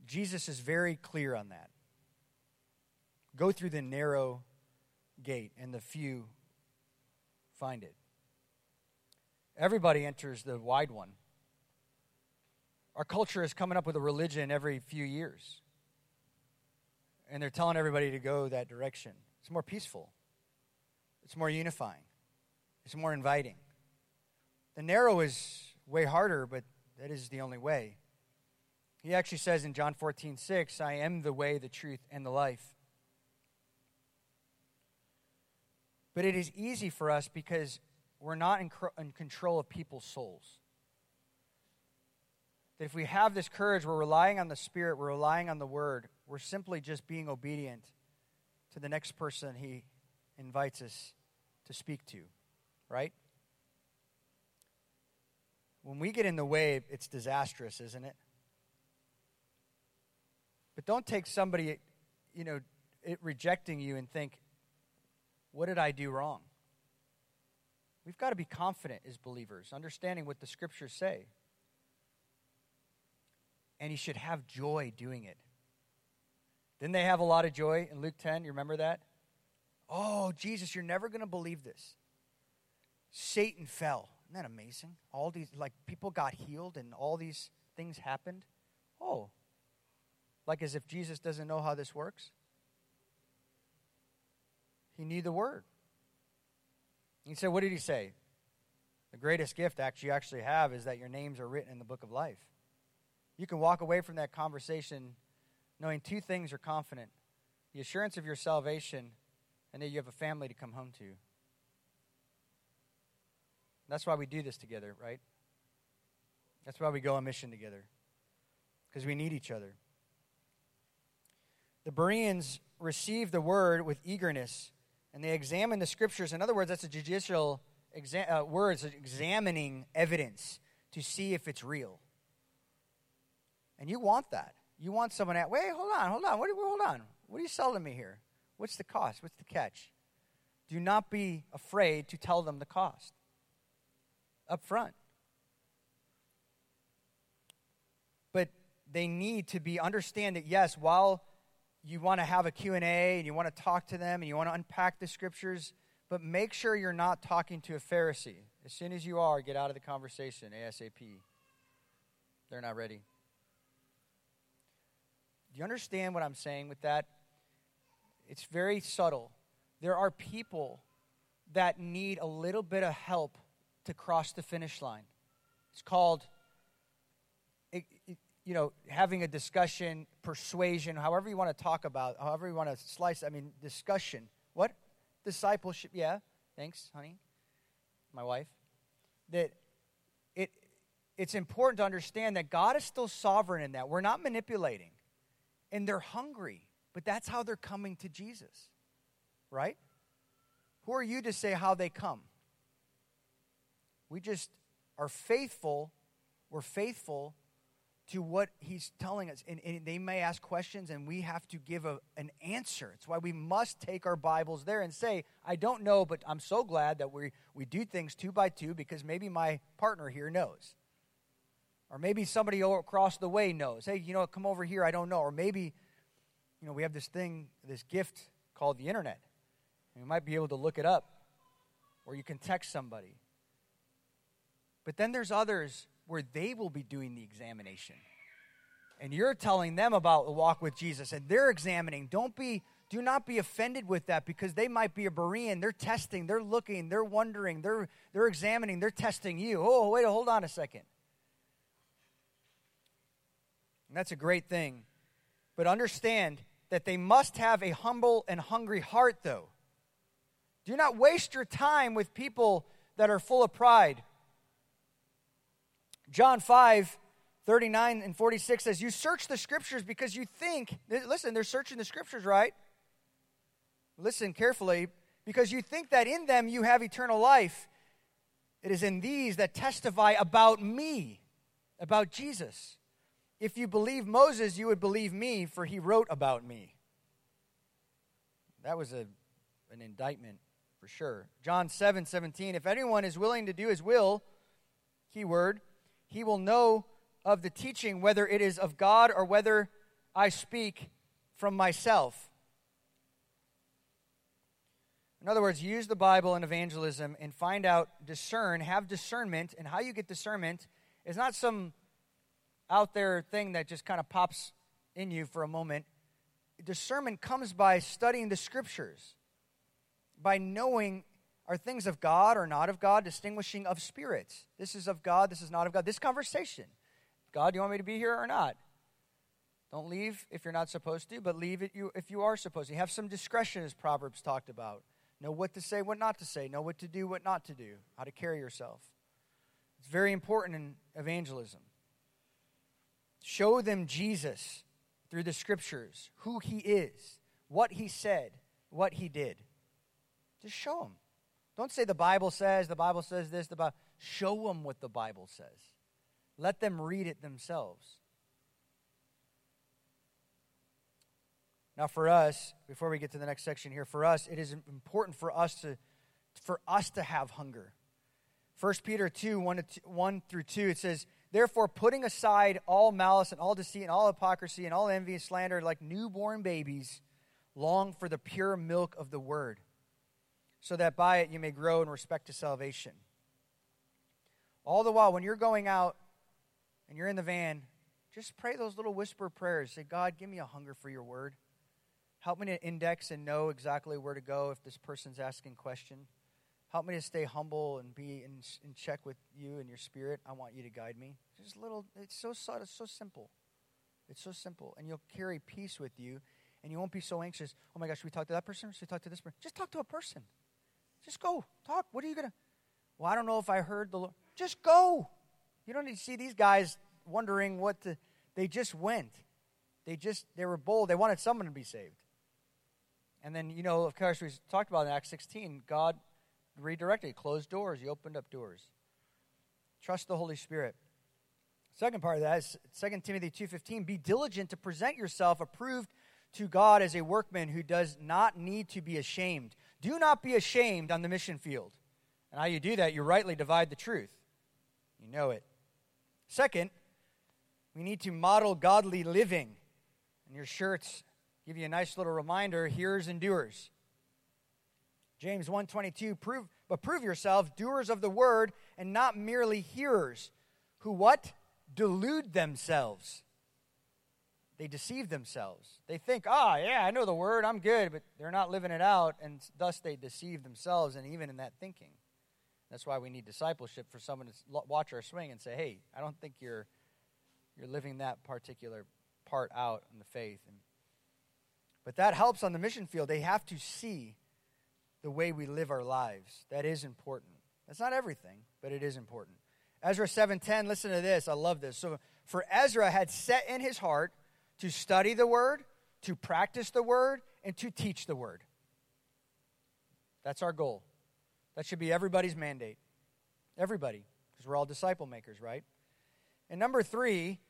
Jesus is very clear on that. Go through the narrow gate, and the few find it. Everybody enters the wide one. Our culture is coming up with a religion every few years. And they're telling everybody to go that direction. It's more peaceful, it's more unifying, it's more inviting. The narrow is way harder, but that is the only way. He actually says in John 14, 6, I am the way, the truth, and the life. But it is easy for us because we're not in, in control of people's souls. That if we have this courage, we're relying on the Spirit, we're relying on the Word, we're simply just being obedient to the next person He invites us to speak to, right? When we get in the way, it's disastrous, isn't it? But don't take somebody, you know, rejecting you and think, what did I do wrong? We've got to be confident as believers, understanding what the scriptures say. And you should have joy doing it. Didn't they have a lot of joy in Luke 10? You remember that? Oh, Jesus, you're never going to believe this. Satan fell. Isn't that amazing? All these, like, people got healed and all these things happened. Oh, like as if Jesus doesn't know how this works. He knew the word. He said, What did he say? The greatest gift actually you actually have is that your names are written in the book of life. You can walk away from that conversation knowing two things you're confident the assurance of your salvation and that you have a family to come home to. That's why we do this together, right? That's why we go on mission together, because we need each other. The Bereans received the word with eagerness, and they examined the scriptures. In other words, that's a judicial exa- uh, words, examining evidence to see if it's real. And you want that. You want someone at, wait, hold on, hold on. What, do, hold on. What are you selling me here? What's the cost? What's the catch? Do not be afraid to tell them the cost up front. But they need to be understand that yes, while you want to have a Q&A and you want to talk to them and you want to unpack the scriptures, but make sure you're not talking to a Pharisee. As soon as you are, get out of the conversation ASAP. They're not ready. Do you understand what I'm saying with that? It's very subtle. There are people that need a little bit of help to cross the finish line. It's called, you know, having a discussion, persuasion, however you want to talk about, however you want to slice. I mean, discussion. What discipleship? Yeah, thanks, honey, my wife. That it it's important to understand that God is still sovereign in that. We're not manipulating, and they're hungry. But that's how they're coming to Jesus, right? Who are you to say how they come? We just are faithful. We're faithful to what he's telling us. And, and, they may ask questions, and we have to give a, an answer. It's why we must take our Bibles there and say, I don't know, but I'm so glad that we, we do things two by two because maybe my partner here knows. Or maybe somebody across the way knows. Hey, you know, come over here, I don't know. Or maybe, you know, we have this thing, this gift called the internet. You might be able to look it up. Or you can text somebody. But then there's others where they will be doing the examination. And you're telling them about the walk with Jesus and they're examining. Don't be do not be offended with that because they might be a Berean. They're testing, they're looking, they're wondering, they're they're examining, they're testing you. Oh, wait, hold on a second. And that's a great thing. But understand that they must have a humble and hungry heart though. Do not waste your time with people that are full of pride John 5, 39 and 46 says, You search the scriptures because you think, listen, they're searching the scriptures, right? Listen carefully, because you think that in them you have eternal life. It is in these that testify about me, about Jesus. If you believe Moses, you would believe me, for he wrote about me. That was a, an indictment for sure. John 7 17. If anyone is willing to do his will, keyword, he will know of the teaching whether it is of God or whether I speak from myself. In other words, use the Bible in evangelism and find out, discern, have discernment. And how you get discernment is not some out there thing that just kind of pops in you for a moment. Discernment comes by studying the scriptures, by knowing are things of God or not of God, distinguishing of spirits. This is of God, this is not of God. This conversation God, do you want me to be here or not? Don't leave if you're not supposed to, but leave it you if you are supposed to. Have some discretion, as Proverbs talked about. Know what to say, what not to say. Know what to do, what not to do. How to carry yourself. It's very important in evangelism. Show them Jesus through the scriptures, who he is, what he said, what he did. Just show them. Don't say the Bible says, the Bible says this, the Bible. Show them what the Bible says. Let them read it themselves. Now, for us, before we get to the next section here, for us, it is important for us to, for us to have hunger. 1 Peter 2 1, 1 through 2, it says, Therefore, putting aside all malice and all deceit and all hypocrisy and all envy and slander, like newborn babies, long for the pure milk of the word so that by it you may grow in respect to salvation. All the while, when you're going out and you're in the van, just pray those little whisper prayers. Say, God, give me a hunger for your word. Help me to index and know exactly where to go if this person's asking question. Help me to stay humble and be in, in check with you and your spirit. I want you to guide me. Just little, it's so subtle, it's so simple. It's so simple. And you'll carry peace with you, and you won't be so anxious. Oh my gosh, should we talk to that person? Should we talk to this person? Just talk to a person. Just go. Talk. What are you going to? Well, I don't know if I heard the Lord. Just go. You don't need to see these guys wondering what to. They just went. They just, they were bold. They wanted someone to be saved. And then, you know, of course, we talked about in Acts 16, God redirected, closed doors, He opened up doors. Trust the Holy Spirit. Second part of that is 2 Timothy 2.15, be diligent to present yourself approved to God as a workman who does not need to be ashamed. Do not be ashamed on the mission field. And how you do that, you rightly divide the truth. You know it. Second, we need to model godly living. And your shirts give you a nice little reminder hearers and doers. James 1:22 prove but prove yourselves doers of the word and not merely hearers who what delude themselves they deceive themselves. They think, ah, oh, yeah, I know the word, I'm good, but they're not living it out, and thus they deceive themselves, and even in that thinking. That's why we need discipleship for someone to watch our swing and say, hey, I don't think you're, you're living that particular part out in the faith. And, but that helps on the mission field. They have to see the way we live our lives. That is important. That's not everything, but it is important. Ezra 7:10, listen to this. I love this. So for Ezra had set in his heart to study the word, to practice the word, and to teach the word. That's our goal. That should be everybody's mandate. Everybody, because we're all disciple makers, right? And number three,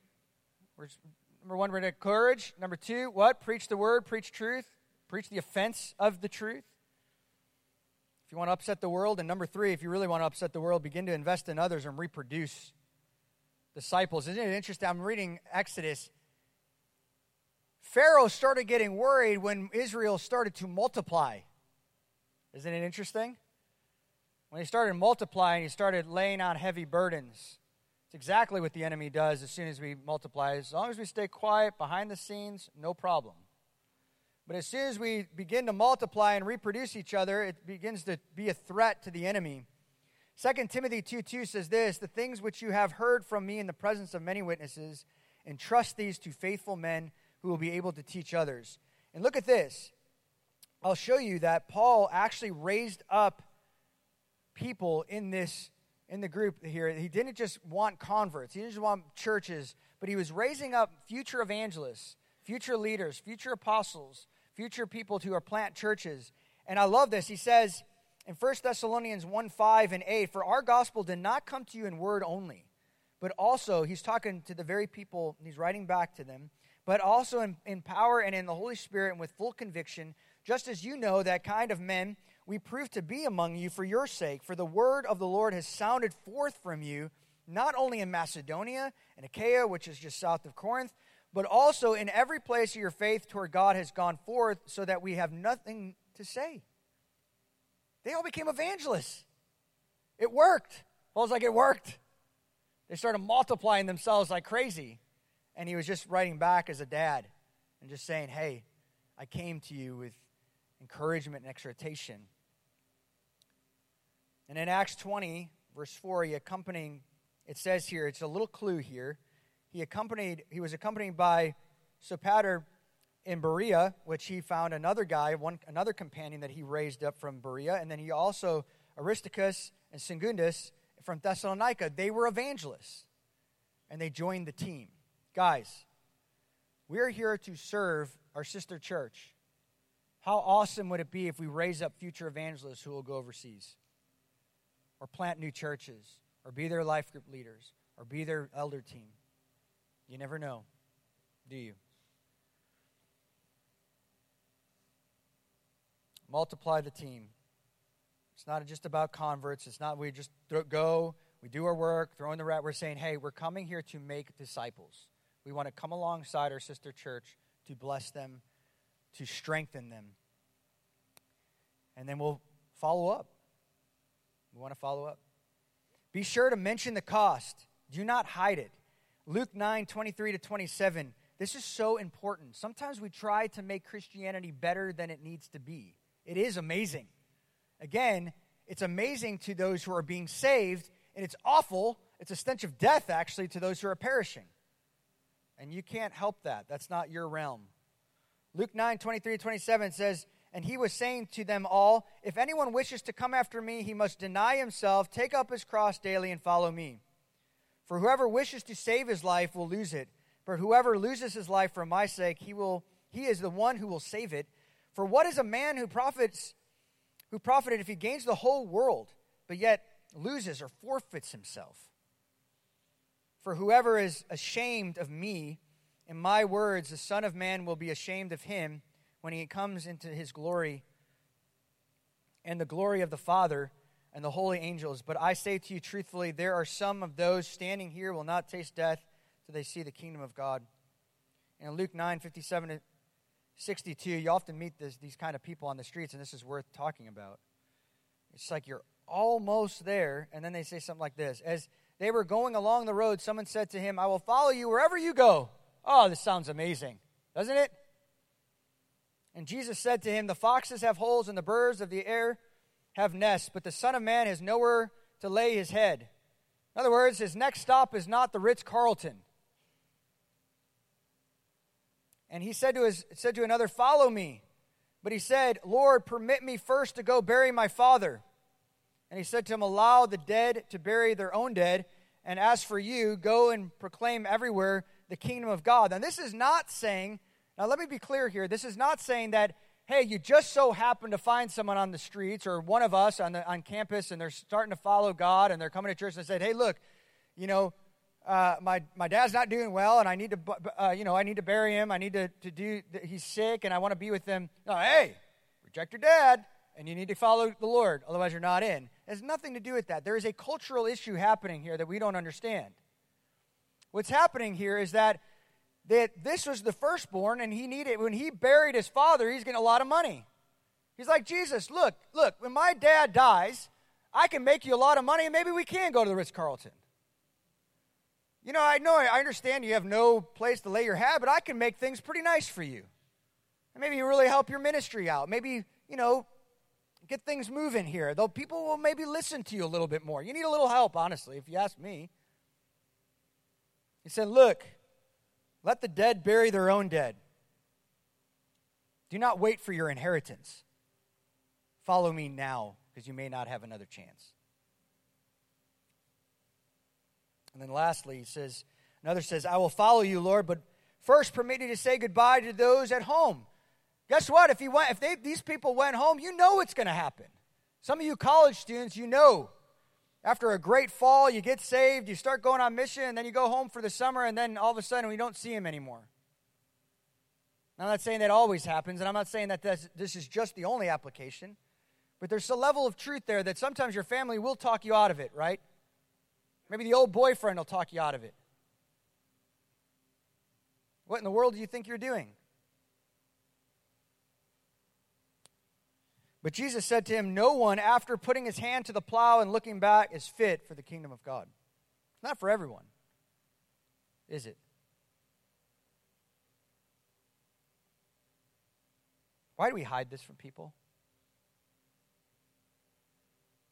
we're number one, we're to courage. Number two, what? Preach the word, preach truth, preach the offense of the truth. If you want to upset the world, and number three, if you really want to upset the world, begin to invest in others and reproduce disciples. Isn't it interesting? I'm reading Exodus. Pharaoh started getting worried when Israel started to multiply. Isn't it interesting? When he started multiplying, he started laying on heavy burdens. It's exactly what the enemy does as soon as we multiply. As long as we stay quiet behind the scenes, no problem. But as soon as we begin to multiply and reproduce each other, it begins to be a threat to the enemy. 2 Timothy 2 2 says this The things which you have heard from me in the presence of many witnesses, entrust these to faithful men who will be able to teach others. And look at this. I'll show you that Paul actually raised up people in this in the group here. He didn't just want converts, he didn't just want churches, but he was raising up future evangelists, future leaders, future apostles, future people are plant churches. And I love this. He says, in 1 Thessalonians 1 5 and 8, For our gospel did not come to you in word only, but also, he's talking to the very people, he's writing back to them, but also in, in power and in the Holy Spirit and with full conviction, just as you know that kind of men we prove to be among you for your sake. For the word of the Lord has sounded forth from you, not only in Macedonia and Achaia, which is just south of Corinth, but also in every place your faith toward God has gone forth, so that we have nothing to say. They all became evangelists. It worked. Paul's like, it worked. They started multiplying themselves like crazy. And he was just writing back as a dad and just saying, hey, I came to you with encouragement and exhortation. And in Acts 20, verse 4, he accompanying, it says here, it's a little clue here. He accompanied, he was accompanied by Sopater in Berea, which he found another guy, one another companion that he raised up from Berea, and then he also Aristarchus and Secundus from Thessalonica. They were evangelists, and they joined the team. Guys, we're here to serve our sister church. How awesome would it be if we raise up future evangelists who will go overseas, or plant new churches, or be their life group leaders, or be their elder team? You never know, do you? multiply the team. It's not just about converts. It's not we just go, we do our work, throw in the rat. We're saying, hey, we're coming here to make disciples. We want to come alongside our sister church to bless them, to strengthen them. And then we'll follow up. We want to follow up. Be sure to mention the cost. Do not hide it. Luke 9, 23 to 27. This is so important. Sometimes we try to make Christianity better than it needs to be. It is amazing. Again, it's amazing to those who are being saved, and it's awful. It's a stench of death, actually, to those who are perishing. And you can't help that. That's not your realm. Luke 9 23 to 27 says, And he was saying to them all, If anyone wishes to come after me, he must deny himself, take up his cross daily, and follow me. For whoever wishes to save his life will lose it. But whoever loses his life for my sake, he will he is the one who will save it. For what is a man who profits who profited if he gains the whole world, but yet loses or forfeits himself? For whoever is ashamed of me in my words, the Son of Man will be ashamed of him when he comes into his glory and the glory of the Father and the holy angels. But I say to you truthfully, there are some of those standing here will not taste death till they see the kingdom of God. In Luke 9 57 62, you often meet this, these kind of people on the streets, and this is worth talking about. It's like you're almost there, and then they say something like this As they were going along the road, someone said to him, I will follow you wherever you go. Oh, this sounds amazing, doesn't it? And Jesus said to him, The foxes have holes, and the birds of the air have nests, but the Son of Man has nowhere to lay his head. In other words, his next stop is not the Ritz Carlton. And he said to, his, said to another, Follow me. But he said, Lord, permit me first to go bury my father. And he said to him, Allow the dead to bury their own dead. And as for you, go and proclaim everywhere the kingdom of God. Now, this is not saying Now, let me be clear here. This is not saying that, hey, you just so happen to find someone on the streets or one of us on, the, on campus and they're starting to follow God and they're coming to church and said, hey, look, you know, uh, my, my dad's not doing well and I need to, uh, you know, I need to bury him. I need to, to do, he's sick and I want to be with him. No, hey, reject your dad and you need to follow the Lord. Otherwise, you're not in. It has nothing to do with that. There is a cultural issue happening here that we don't understand. What's happening here is that that this was the firstborn and he needed when he buried his father he's getting a lot of money. He's like jesus look look when my dad dies i can make you a lot of money and maybe we can go to the ritz-carlton. You know i know i understand you have no place to lay your hat but i can make things pretty nice for you. And maybe you really help your ministry out. Maybe you know get things moving here. Though people will maybe listen to you a little bit more. You need a little help honestly if you ask me. He said look let the dead bury their own dead. Do not wait for your inheritance. Follow me now, because you may not have another chance. And then lastly, he says, another says, I will follow you, Lord, but first permit me to say goodbye to those at home. Guess what? If, he went, if they, these people went home, you know what's going to happen. Some of you college students, you know after a great fall, you get saved, you start going on mission, and then you go home for the summer, and then all of a sudden we don't see him anymore. I'm not saying that always happens, and I'm not saying that this, this is just the only application, but there's a level of truth there that sometimes your family will talk you out of it, right? Maybe the old boyfriend will talk you out of it. What in the world do you think you're doing? But Jesus said to him, No one, after putting his hand to the plow and looking back, is fit for the kingdom of God. Not for everyone, is it? Why do we hide this from people?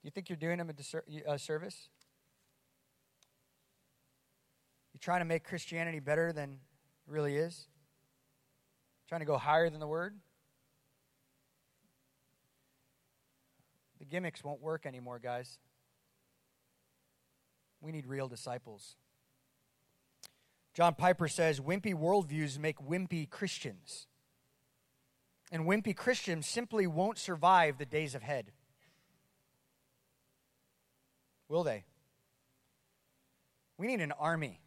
Do you think you're doing them a service? You're trying to make Christianity better than it really is? Trying to go higher than the Word? The gimmicks won't work anymore, guys. We need real disciples. John Piper says wimpy worldviews make wimpy Christians. And wimpy Christians simply won't survive the days ahead. Will they? We need an army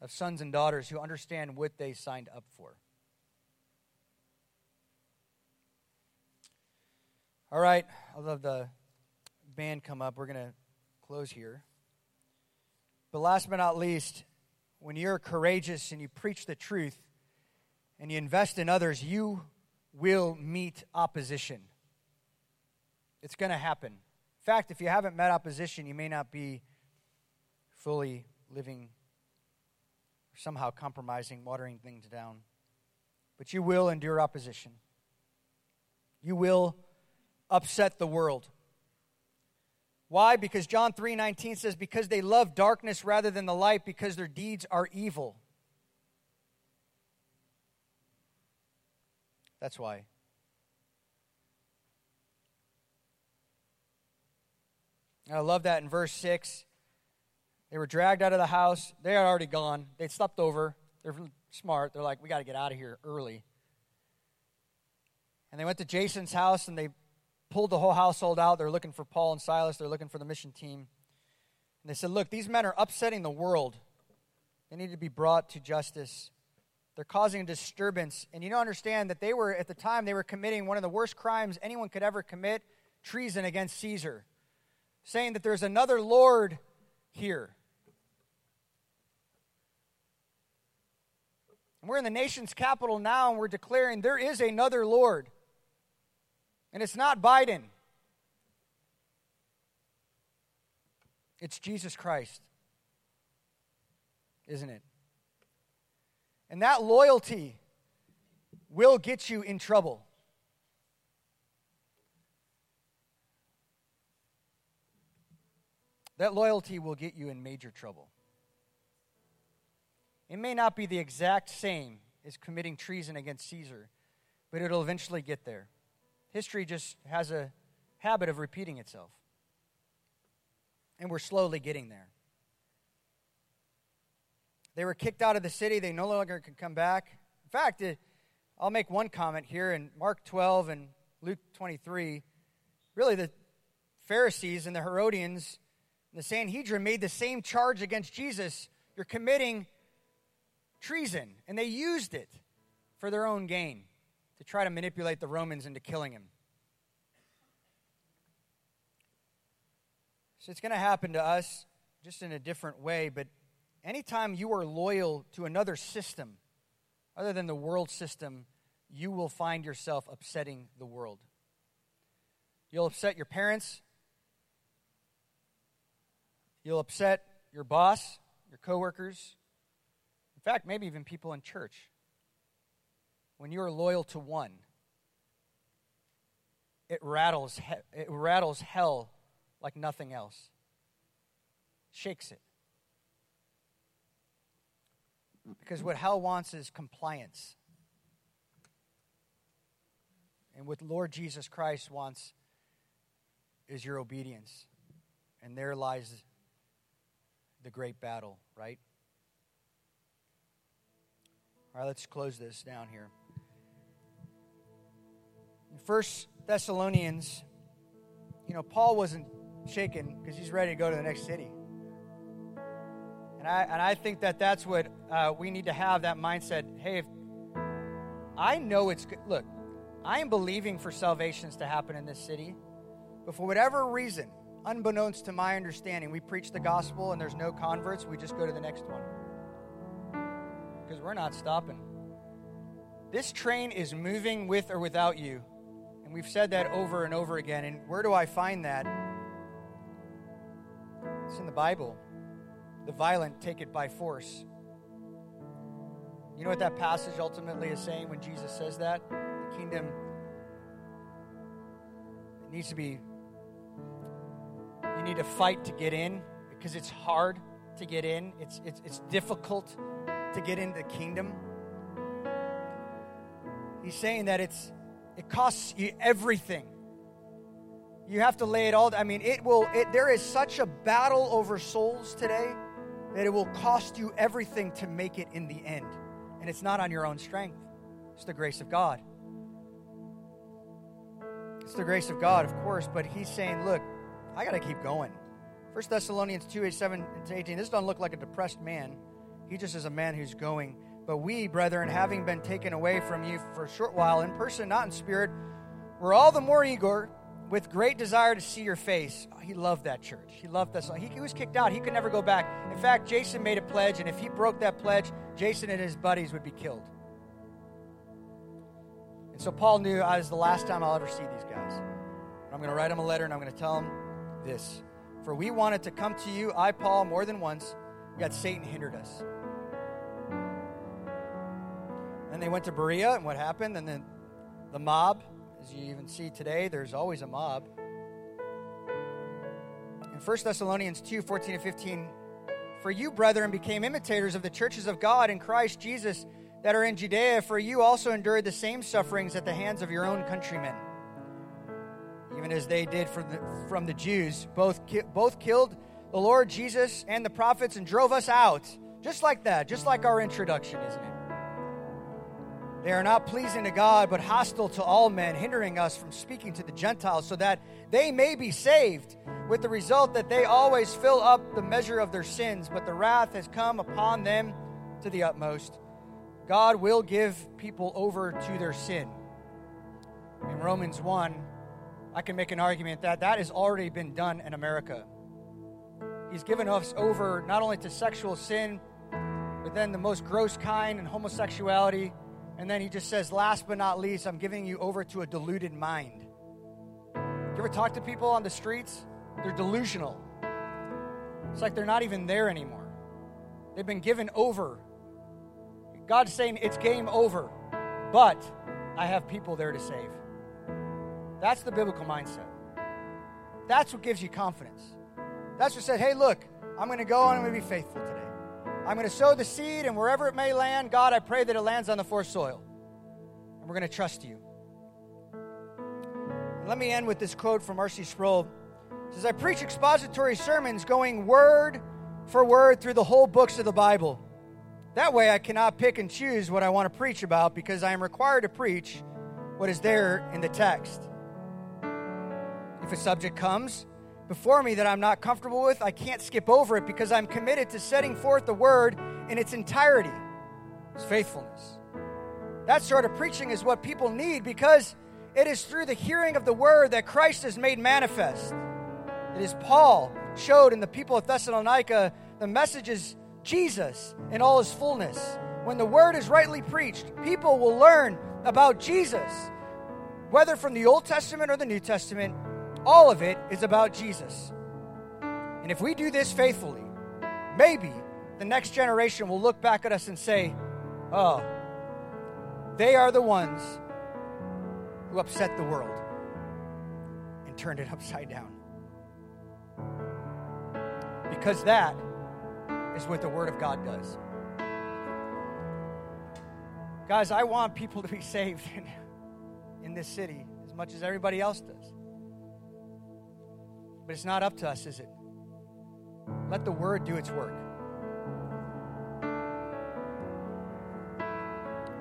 of sons and daughters who understand what they signed up for. All right, I'll have the band come up. We're going to close here. But last but not least, when you're courageous and you preach the truth and you invest in others, you will meet opposition. It's going to happen. In fact, if you haven't met opposition, you may not be fully living somehow compromising, watering things down. But you will endure opposition. You will upset the world. Why? Because John 3:19 says because they love darkness rather than the light because their deeds are evil. That's why. And I love that in verse 6. They were dragged out of the house. They had already gone. They'd slept over. They're smart. They're like, we got to get out of here early. And they went to Jason's house and they pulled the whole household out. They're looking for Paul and Silas, they're looking for the mission team. And they said, Look, these men are upsetting the world. They need to be brought to justice. They're causing a disturbance. And you don't understand that they were, at the time, they were committing one of the worst crimes anyone could ever commit treason against Caesar, saying that there's another Lord here. And we're in the nation's capital now, and we're declaring there is another Lord. And it's not Biden, it's Jesus Christ, isn't it? And that loyalty will get you in trouble. That loyalty will get you in major trouble. It may not be the exact same as committing treason against Caesar, but it'll eventually get there. History just has a habit of repeating itself. And we're slowly getting there. They were kicked out of the city, they no longer could come back. In fact, it, I'll make one comment here in Mark 12 and Luke 23. Really, the Pharisees and the Herodians and the Sanhedrin made the same charge against Jesus. You're committing treason. And they used it for their own gain to try to manipulate the Romans into killing him. So it's going to happen to us just in a different way, but anytime you are loyal to another system other than the world system, you will find yourself upsetting the world. You'll upset your parents. You'll upset your boss, your coworkers. In fact, maybe even people in church. When you are loyal to one, it rattles, it rattles hell like nothing else. Shakes it. Because what hell wants is compliance. And what Lord Jesus Christ wants is your obedience. And there lies the great battle, right? All right, let's close this down here. In First Thessalonians, you know, Paul wasn't shaken because he's ready to go to the next city. And I, and I think that that's what uh, we need to have that mindset. Hey, if, I know it's good. Look, I am believing for salvations to happen in this city, but for whatever reason, unbeknownst to my understanding, we preach the gospel and there's no converts, we just go to the next one. Because we're not stopping. This train is moving with or without you. We've said that over and over again. And where do I find that? It's in the Bible. The violent take it by force. You know what that passage ultimately is saying when Jesus says that? The kingdom it needs to be you need to fight to get in because it's hard to get in. It's it's it's difficult to get into the kingdom. He's saying that it's it costs you everything you have to lay it all. I mean, it will. It, there is such a battle over souls today that it will cost you everything to make it in the end, and it's not on your own strength. It's the grace of God. It's the grace of God, of course, but He's saying, "Look, I got to keep going." First Thessalonians two eight seven to eighteen. This doesn't look like a depressed man. He just is a man who's going. But we, brethren, having been taken away from you for a short while in person, not in spirit, we're all the more eager with great desire to see your face. He loved that church. He loved song. He, he, was kicked out. He could never go back. In fact, Jason made a pledge, and if he broke that pledge, Jason and his buddies would be killed. And so Paul knew I was the last time I'll ever see these guys. I'm going to write them a letter, and I'm going to tell them this. For we wanted to come to you, I, Paul, more than once, yet Satan hindered us. Then they went to Berea, and what happened? And then the mob as you even see today, there's always a mob. In 1 Thessalonians 2 14 and 15, for you, brethren, became imitators of the churches of God in Christ Jesus that are in Judea, for you also endured the same sufferings at the hands of your own countrymen, even as they did from the, from the Jews. Both, both killed the Lord Jesus and the prophets and drove us out. Just like that, just like our introduction, isn't it? They are not pleasing to God, but hostile to all men, hindering us from speaking to the Gentiles so that they may be saved, with the result that they always fill up the measure of their sins, but the wrath has come upon them to the utmost. God will give people over to their sin. In Romans 1, I can make an argument that that has already been done in America. He's given us over not only to sexual sin, but then the most gross kind and homosexuality and then he just says, last but not least, I'm giving you over to a deluded mind. You ever talk to people on the streets? They're delusional. It's like they're not even there anymore. They've been given over. God's saying it's game over, but I have people there to save. That's the biblical mindset. That's what gives you confidence. That's what said, hey, look, I'm going to go and I'm going to be faithful today. I'm going to sow the seed, and wherever it may land, God, I pray that it lands on the first soil. And we're going to trust you. And let me end with this quote from R.C. Sproul. It says, I preach expository sermons going word for word through the whole books of the Bible. That way, I cannot pick and choose what I want to preach about because I am required to preach what is there in the text. If a subject comes before me that I'm not comfortable with, I can't skip over it because I'm committed to setting forth the word in its entirety. It's faithfulness. That sort of preaching is what people need because it is through the hearing of the word that Christ is made manifest. It is Paul showed in the people of Thessalonica the message is Jesus in all his fullness. When the word is rightly preached, people will learn about Jesus. Whether from the Old Testament or the New Testament, all of it is about Jesus. And if we do this faithfully, maybe the next generation will look back at us and say, oh, they are the ones who upset the world and turned it upside down. Because that is what the Word of God does. Guys, I want people to be saved in, in this city as much as everybody else does. But it's not up to us, is it? Let the Word do its work.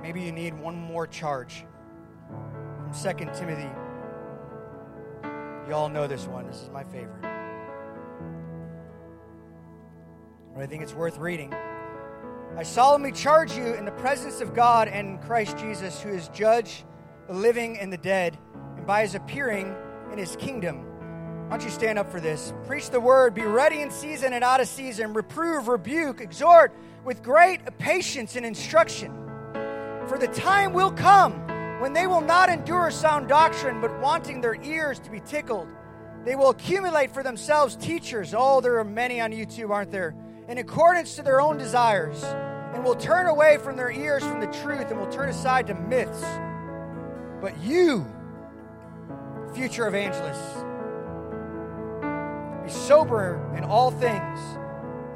Maybe you need one more charge from 2 Timothy. You all know this one. This is my favorite. But I think it's worth reading. I solemnly charge you in the presence of God and Christ Jesus, who is judge, the living and the dead, and by his appearing in his kingdom. Why don't you stand up for this? Preach the word, be ready in season and out of season, reprove, rebuke, exhort with great patience and instruction. For the time will come when they will not endure sound doctrine, but wanting their ears to be tickled, they will accumulate for themselves teachers. Oh, there are many on YouTube, aren't there? In accordance to their own desires, and will turn away from their ears from the truth and will turn aside to myths. But you, future evangelists, be sober in all things,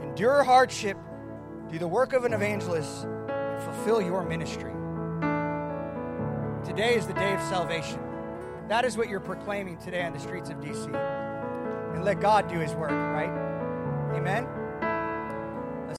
endure hardship, do the work of an evangelist, and fulfill your ministry. Today is the day of salvation. That is what you're proclaiming today on the streets of DC. And let God do his work, right? Amen.